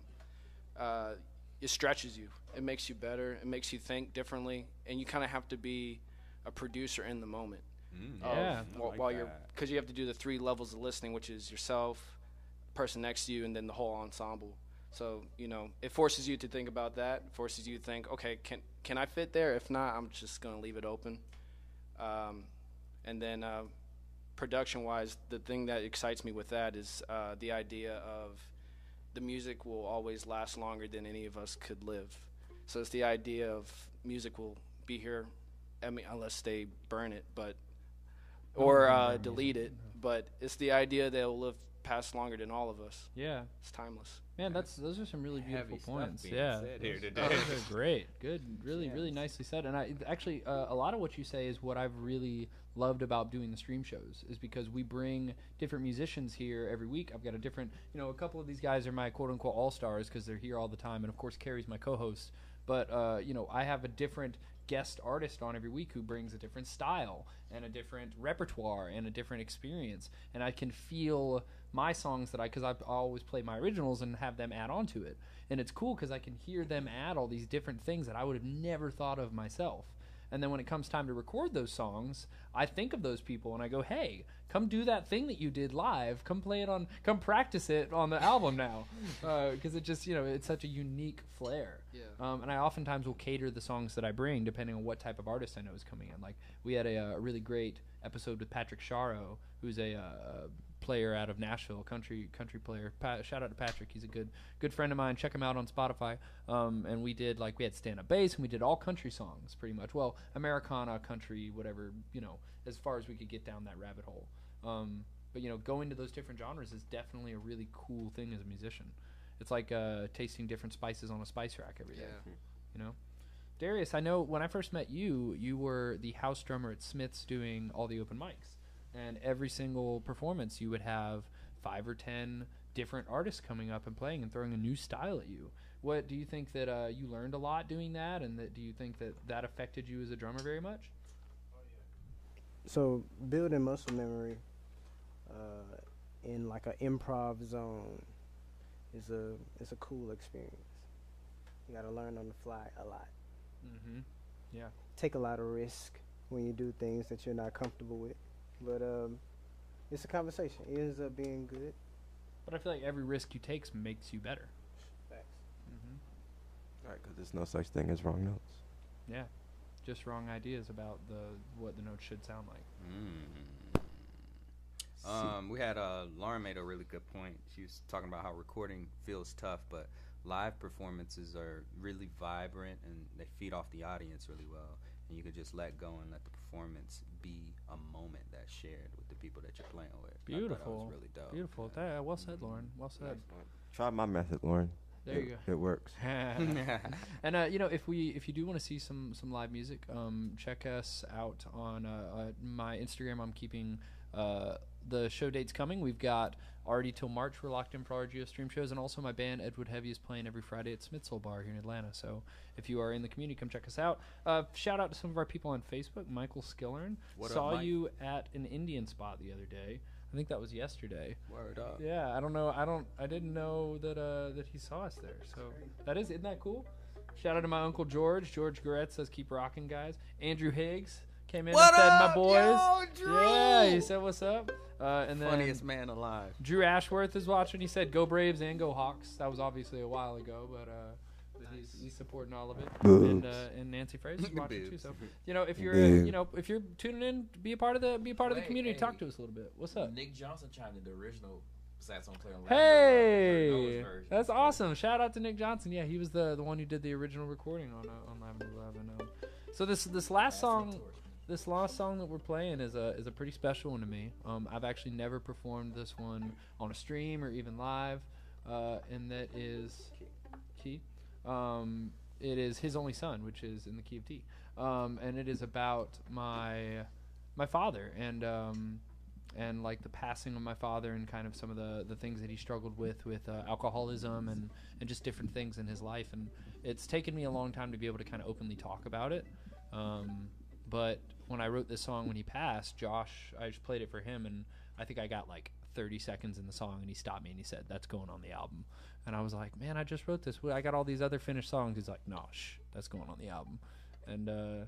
Speaker 4: uh, it stretches you. It makes you better. It makes you think differently, and you kind of have to be a producer in the moment.
Speaker 2: Mm.
Speaker 4: of
Speaker 1: Yeah.
Speaker 4: wh-
Speaker 2: I like
Speaker 4: while you're because you have to do the three levels of listening, which is yourself, person next to you, and then the whole ensemble. So you know, it forces you to think about that. Forces you to think, okay, can can I fit there? If not, I'm just gonna leave it open. Um, and then uh, production-wise, the thing that excites me with that is uh, the idea of the music will always last longer than any of us could live. So it's the idea of music will be here. I mean, unless they burn it, but or uh, delete it. But it's the idea that it'll live past longer than all of us.
Speaker 1: Yeah,
Speaker 4: It's timeless.
Speaker 1: man, that's those are some really beautiful
Speaker 2: Heavy stuff
Speaker 1: points. Yeah,
Speaker 2: here
Speaker 1: those-
Speaker 2: today.
Speaker 1: those are great. Good, really, really nicely said. And I actually uh, a lot of what you say is what I've really loved about doing the stream shows is because we bring different musicians here every week. I've got a different, you know, a couple of these guys are my quote unquote all stars because they're here all the time, and of course Carrie's my co-host. But uh, you know, I have a different guest artist on every week who brings a different style and a different repertoire and a different experience, and I can feel my songs that I because I always play my originals and have them add on to it, and it's cool because I can hear them add all these different things that I would have never thought of myself. And then when it comes time to record those songs, I think of those people and I go, "Hey, come do that thing that you did live. Come play it on. Come practice it on the album now, because it just you know it's such a unique flair."
Speaker 4: Yeah.
Speaker 1: Um, and I oftentimes will cater the songs that I bring depending on what type of artist I know is coming in. Like we had a, uh, really great episode with Patrick Sharo, who's a uh, player out of Nashville, country country player. Pa- shout out to Patrick, he's a good good friend of mine. Check him out on Spotify. Um, and we did like we had stand up bass and we did all country songs pretty much. Well, Americana, country, whatever you know, as far as we could get down that rabbit hole. Um, but you know, going to those different genres is definitely a really cool thing as a musician. It's like uh, tasting different spices on a spice rack every day.
Speaker 4: Yeah.
Speaker 1: You know, Darius, I know when I first met you, you were the house drummer at Smith's doing all the open mics, and every single performance you would have five or ten different artists coming up and playing and throwing a new style at you. What do you think that uh, you learned a lot doing that, and that do you think that that affected you as a drummer very much?
Speaker 7: So building muscle memory uh, in like an improv zone is a is a cool experience. You got to learn on the fly a lot.
Speaker 1: Mm-hmm. Yeah.
Speaker 7: Take a lot of risk when you do things that you're not comfortable with, but um, it's a conversation. It ends up being good.
Speaker 1: But I feel like every risk you take makes you better.
Speaker 7: Facts.
Speaker 1: Mm-hmm.
Speaker 6: Right, because there's no such thing as wrong notes.
Speaker 1: Yeah, just wrong ideas about the what the notes should sound like.
Speaker 2: Mm. Um, we had uh, Lauren made a really good point. She was talking about how recording feels tough, but live performances are really vibrant and they feed off the audience really well. And you could just let go and let the performance be a moment that's shared with the people that you're playing with. I that
Speaker 1: Beautiful.
Speaker 2: was really dope.
Speaker 1: Beautiful.
Speaker 2: Yeah.
Speaker 1: That- well said, Lauren. Well said.
Speaker 6: Try my method, Lauren.
Speaker 1: There
Speaker 6: it,
Speaker 1: you go.
Speaker 6: It works.
Speaker 1: and uh, you know, if we if you do want to see some some live music, um, check us out on uh, uh, my Instagram. I'm keeping uh, the show dates coming. We've got already till March. We're locked in for our GeoStream shows, and also my band Edward Heavy is playing every Friday at Smith's Olde Bar here in Atlanta. So if you are in the community, come check us out. Uh, shout out to some of our people on Facebook. Michael Skillern
Speaker 2: What up,
Speaker 1: saw
Speaker 2: Mike?
Speaker 1: you at an Indian spot the other day. I think that was yesterday.
Speaker 2: Word up.
Speaker 1: Yeah, I don't know. I don't. I didn't know that uh, that he saw us there. So that is isn't that cool? Shout out to my uncle George. George Goretz says keep rocking, guys. Andrew Higgs came in
Speaker 2: What
Speaker 1: and said,
Speaker 2: up,
Speaker 1: "My boys."
Speaker 2: yo, Drew?
Speaker 1: Yeah, he said, "What's up?" Uh, and then
Speaker 2: Funniest man alive.
Speaker 1: Drew Ashworth is watching. He said, "Go Braves and go Hawks." That was obviously a while ago, but uh, but he's, he's supporting all of it. And, uh, and Nancy Fraser is watching too. So you know, if you're uh,
Speaker 6: Boo.
Speaker 1: you know if you're tuning in, be a part of the be a part of the community.
Speaker 3: hey.
Speaker 1: Talk to us a little bit. What's up?
Speaker 3: Nick Johnson chimed in the original saxophone player. on
Speaker 1: Hey,
Speaker 3: Lavender Love,
Speaker 1: that's
Speaker 3: version.
Speaker 1: awesome! Shout out to Nick Johnson. Yeah, he was the the one who did the original recording on uh, on Lavender Love. Um, so this this last song
Speaker 3: the torch, man.
Speaker 1: This last song that we're playing is a is a pretty special one to me. Um, I've actually never performed this one on a stream or even live, uh, and that is key. Um, it is his only son, which is in the key of D, um, and it is about my my father and um, and like the passing of my father and kind of some of the the things that he struggled with with uh, alcoholism and and just different things in his life and it's taken me a long time to be able to kind of openly talk about it um, but when I wrote this song when he passed, Josh, I just played it for him, and I think I got like 30 seconds in the song, and he stopped me and he said, "That's going on the album." And I was like, "Man, I just wrote this. I got all these other finished songs." He's like, "No, shh, that's going on the album." And uh,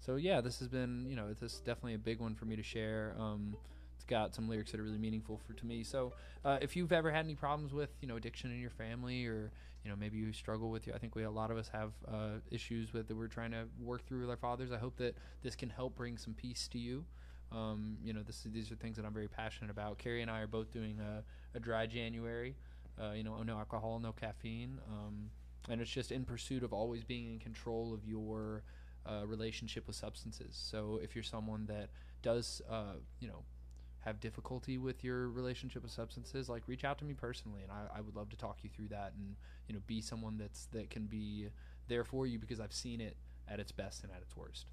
Speaker 1: so yeah, this has been, you know, this is definitely a big one for me to share. Um, it's got some lyrics that are really meaningful for to me. So uh, if you've ever had any problems with, you know, addiction in your family, or you know, maybe you struggle with, it, I think we a lot of us have uh, issues with that we're trying to work through with our fathers. I hope that this can help bring some peace to you. Um, you know, this these are things that I'm very passionate about. Carrie and I are both doing a, a dry January. Uh, you know, no alcohol, no caffeine, um, and it's just in pursuit of always being in control of your uh, relationship with substances. So if you're someone that does, uh, you know, have difficulty with your relationship with substances, like reach out to me personally, and I, I would love to talk you through that, and you know, be someone that's that can be there for you because I've seen it at its best and at its worst,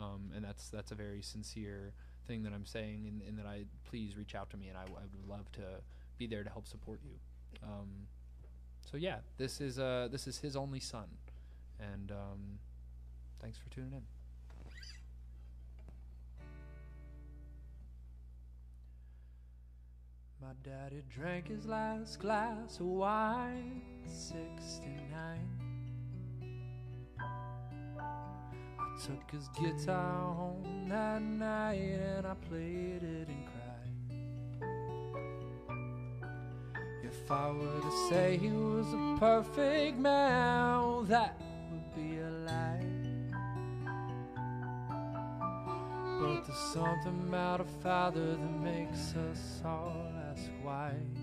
Speaker 1: um, and that's that's a very sincere thing that I'm saying, and, and that I please reach out to me, and I would love to be there to help support you. Um, so yeah, this is uh this is his only son, and um, thanks for tuning in. My daddy drank his last glass of wine, 69. I took his guitar home that night and I played it and cried. If I were to say he was a perfect man, that would be a lie. But there's something about a father that makes us all ask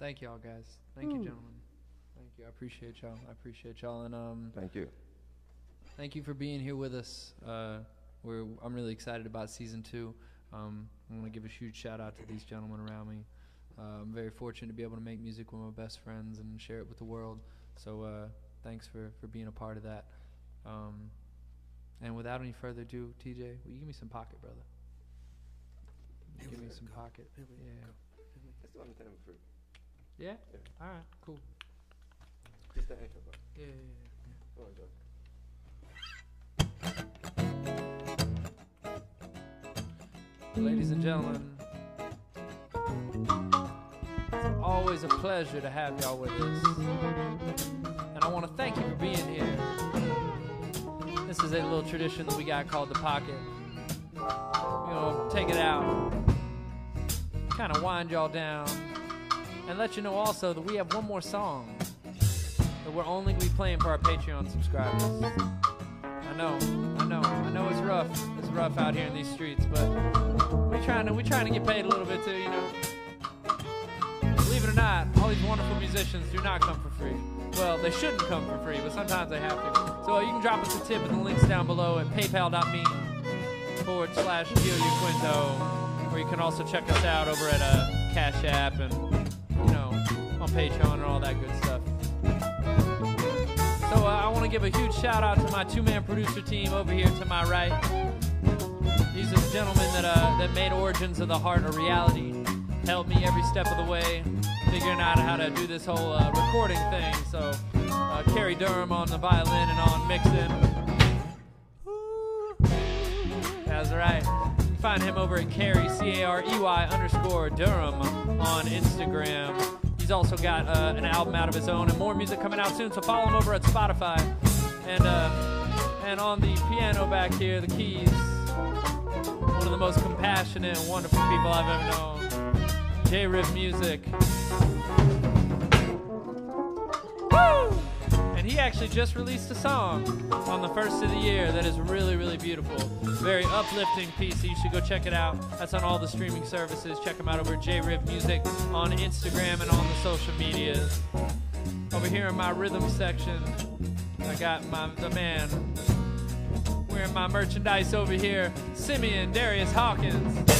Speaker 1: Thank y'all, guys. Thank you, gentlemen. Thank you. I appreciate y'all. I appreciate y'all, and um,
Speaker 6: Thank you.
Speaker 1: thank you for being here with us. Uh, we're I'm really excited about season two. Um, I want to give a huge shout out to these gentlemen around me. Uh, I'm very fortunate to be able to make music with my best friends and share it with the world. So uh, thanks for for being a part of that. Um, and without any further ado, TJ, will you give me some pocket, brother? Give me some pocket. Yeah. Yeah. All right. Cool.
Speaker 6: Just the.
Speaker 1: Yeah. yeah, yeah.
Speaker 6: Joe.
Speaker 1: Oh Ladies and gentlemen, it's always a pleasure to have y'all with us. And I want to thank you for being here. This is a little tradition that we got called the pocket. You know, take it out, kind of wind y'all down, and let you know also that we have one more song that we're only going to be playing for our Patreon subscribers. I know, I know, I know it's rough. It's rough out here in these streets, but we're trying to we're trying to get paid a little bit too, you know. Believe it or not, all these wonderful musicians do not come for free. Well, they shouldn't come for free, but sometimes they have to. So you can drop us a tip in the links down below at paypal.me forward slash Quinto, or you can also check us out over at uh, Cash App and Patreon and all that good stuff. So uh, I want to give a huge shout out to my two-man producer team over here to my right. These are the gentlemen that uh, that made Origins of the Heart a reality. helped me every step of the way, figuring out how to do this whole uh, recording thing. So, uh, Carrie Durham on the violin and on mixing. That's right. You Find him over at Carey, C A R E Y underscore Durham on Instagram. He's also got uh, an album out of his own and more music coming out soon, so follow him over at Spotify. And, uh, and on the piano back here, the keys, one of the most compassionate and wonderful people I've ever known, JRiv Music. Woo! He actually just released a song on the first of the year that is really, really beautiful. Very uplifting piece, so you should go check it out. That's on all the streaming services. Check him out over at JRiv Music on Instagram and on the social medias. Over here in my rhythm section, I got my the man wearing my merchandise over here, Simeon Darius Hawkins.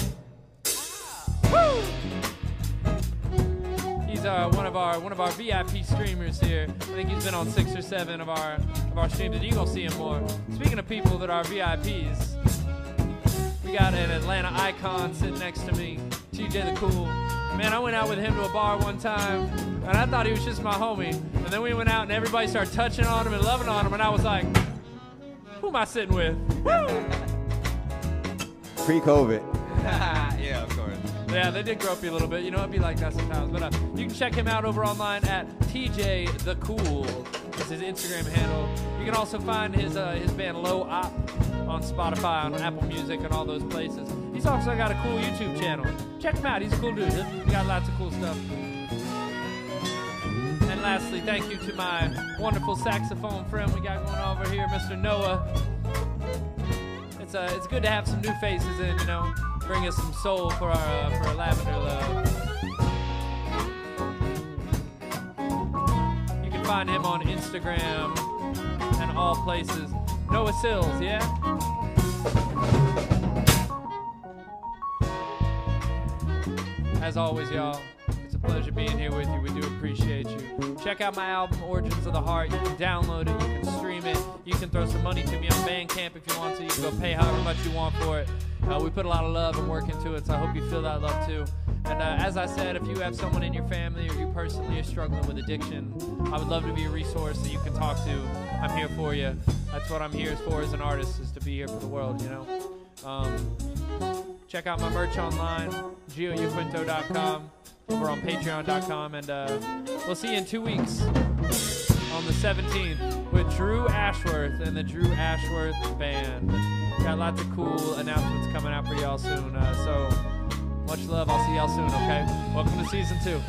Speaker 1: He's uh, one of our one of our VIP streamers here. I think he's been on six or seven of our of our streams, and you're gonna see him more. Speaking of people that are VIPs, we got an Atlanta icon sitting next to me, TJ the Cool. Man, I went out with him to a bar one time, and I thought he was just my homie. And then we went out, and everybody started touching on him and loving on him, and I was like, "Who am I sitting with?" Woo!
Speaker 6: Pre-COVID.
Speaker 2: yeah, of course.
Speaker 1: Yeah, they did grope you a little bit. You know, it'd be like that sometimes. But uh, you can check him out over online at TJ the Cool. Is his Instagram handle. You can also find his uh, his band Low Op on Spotify, on Apple Music, and all those places. He's also got a cool YouTube channel. Check him out. He's a cool dude. He got lots of cool stuff. And lastly, thank you to my wonderful saxophone friend we got going over here, Mr. Noah. It's uh, it's good to have some new faces in, you know, bring us some soul for our uh, for our lavender love. You can find him on Instagram and all places. Noah Sills, yeah. As always, y'all, a pleasure being here with you. We do appreciate you. Check out my album, Origins of the Heart. You can download it, you can stream it, you can throw some money to me on Bandcamp if you want to. You can go pay however much you want for it. Uh, we put a lot of love and work into it, so I hope you feel that love too. And uh, as I said, if you have someone in your family or you personally are struggling with addiction, I would love to be a resource that you can talk to. I'm here for you. That's what I'm here for as an artist, is to be here for the world, you know? Um, check out my merch online, gioyaquinto.com, over on patreon.com, and uh, we'll see you in two weeks on the 17th with Drew Ashworth and the Drew Ashworth Band. Got lots of cool announcements coming out for y'all soon. Uh, so much love. I'll see y'all soon, okay? Welcome to season two.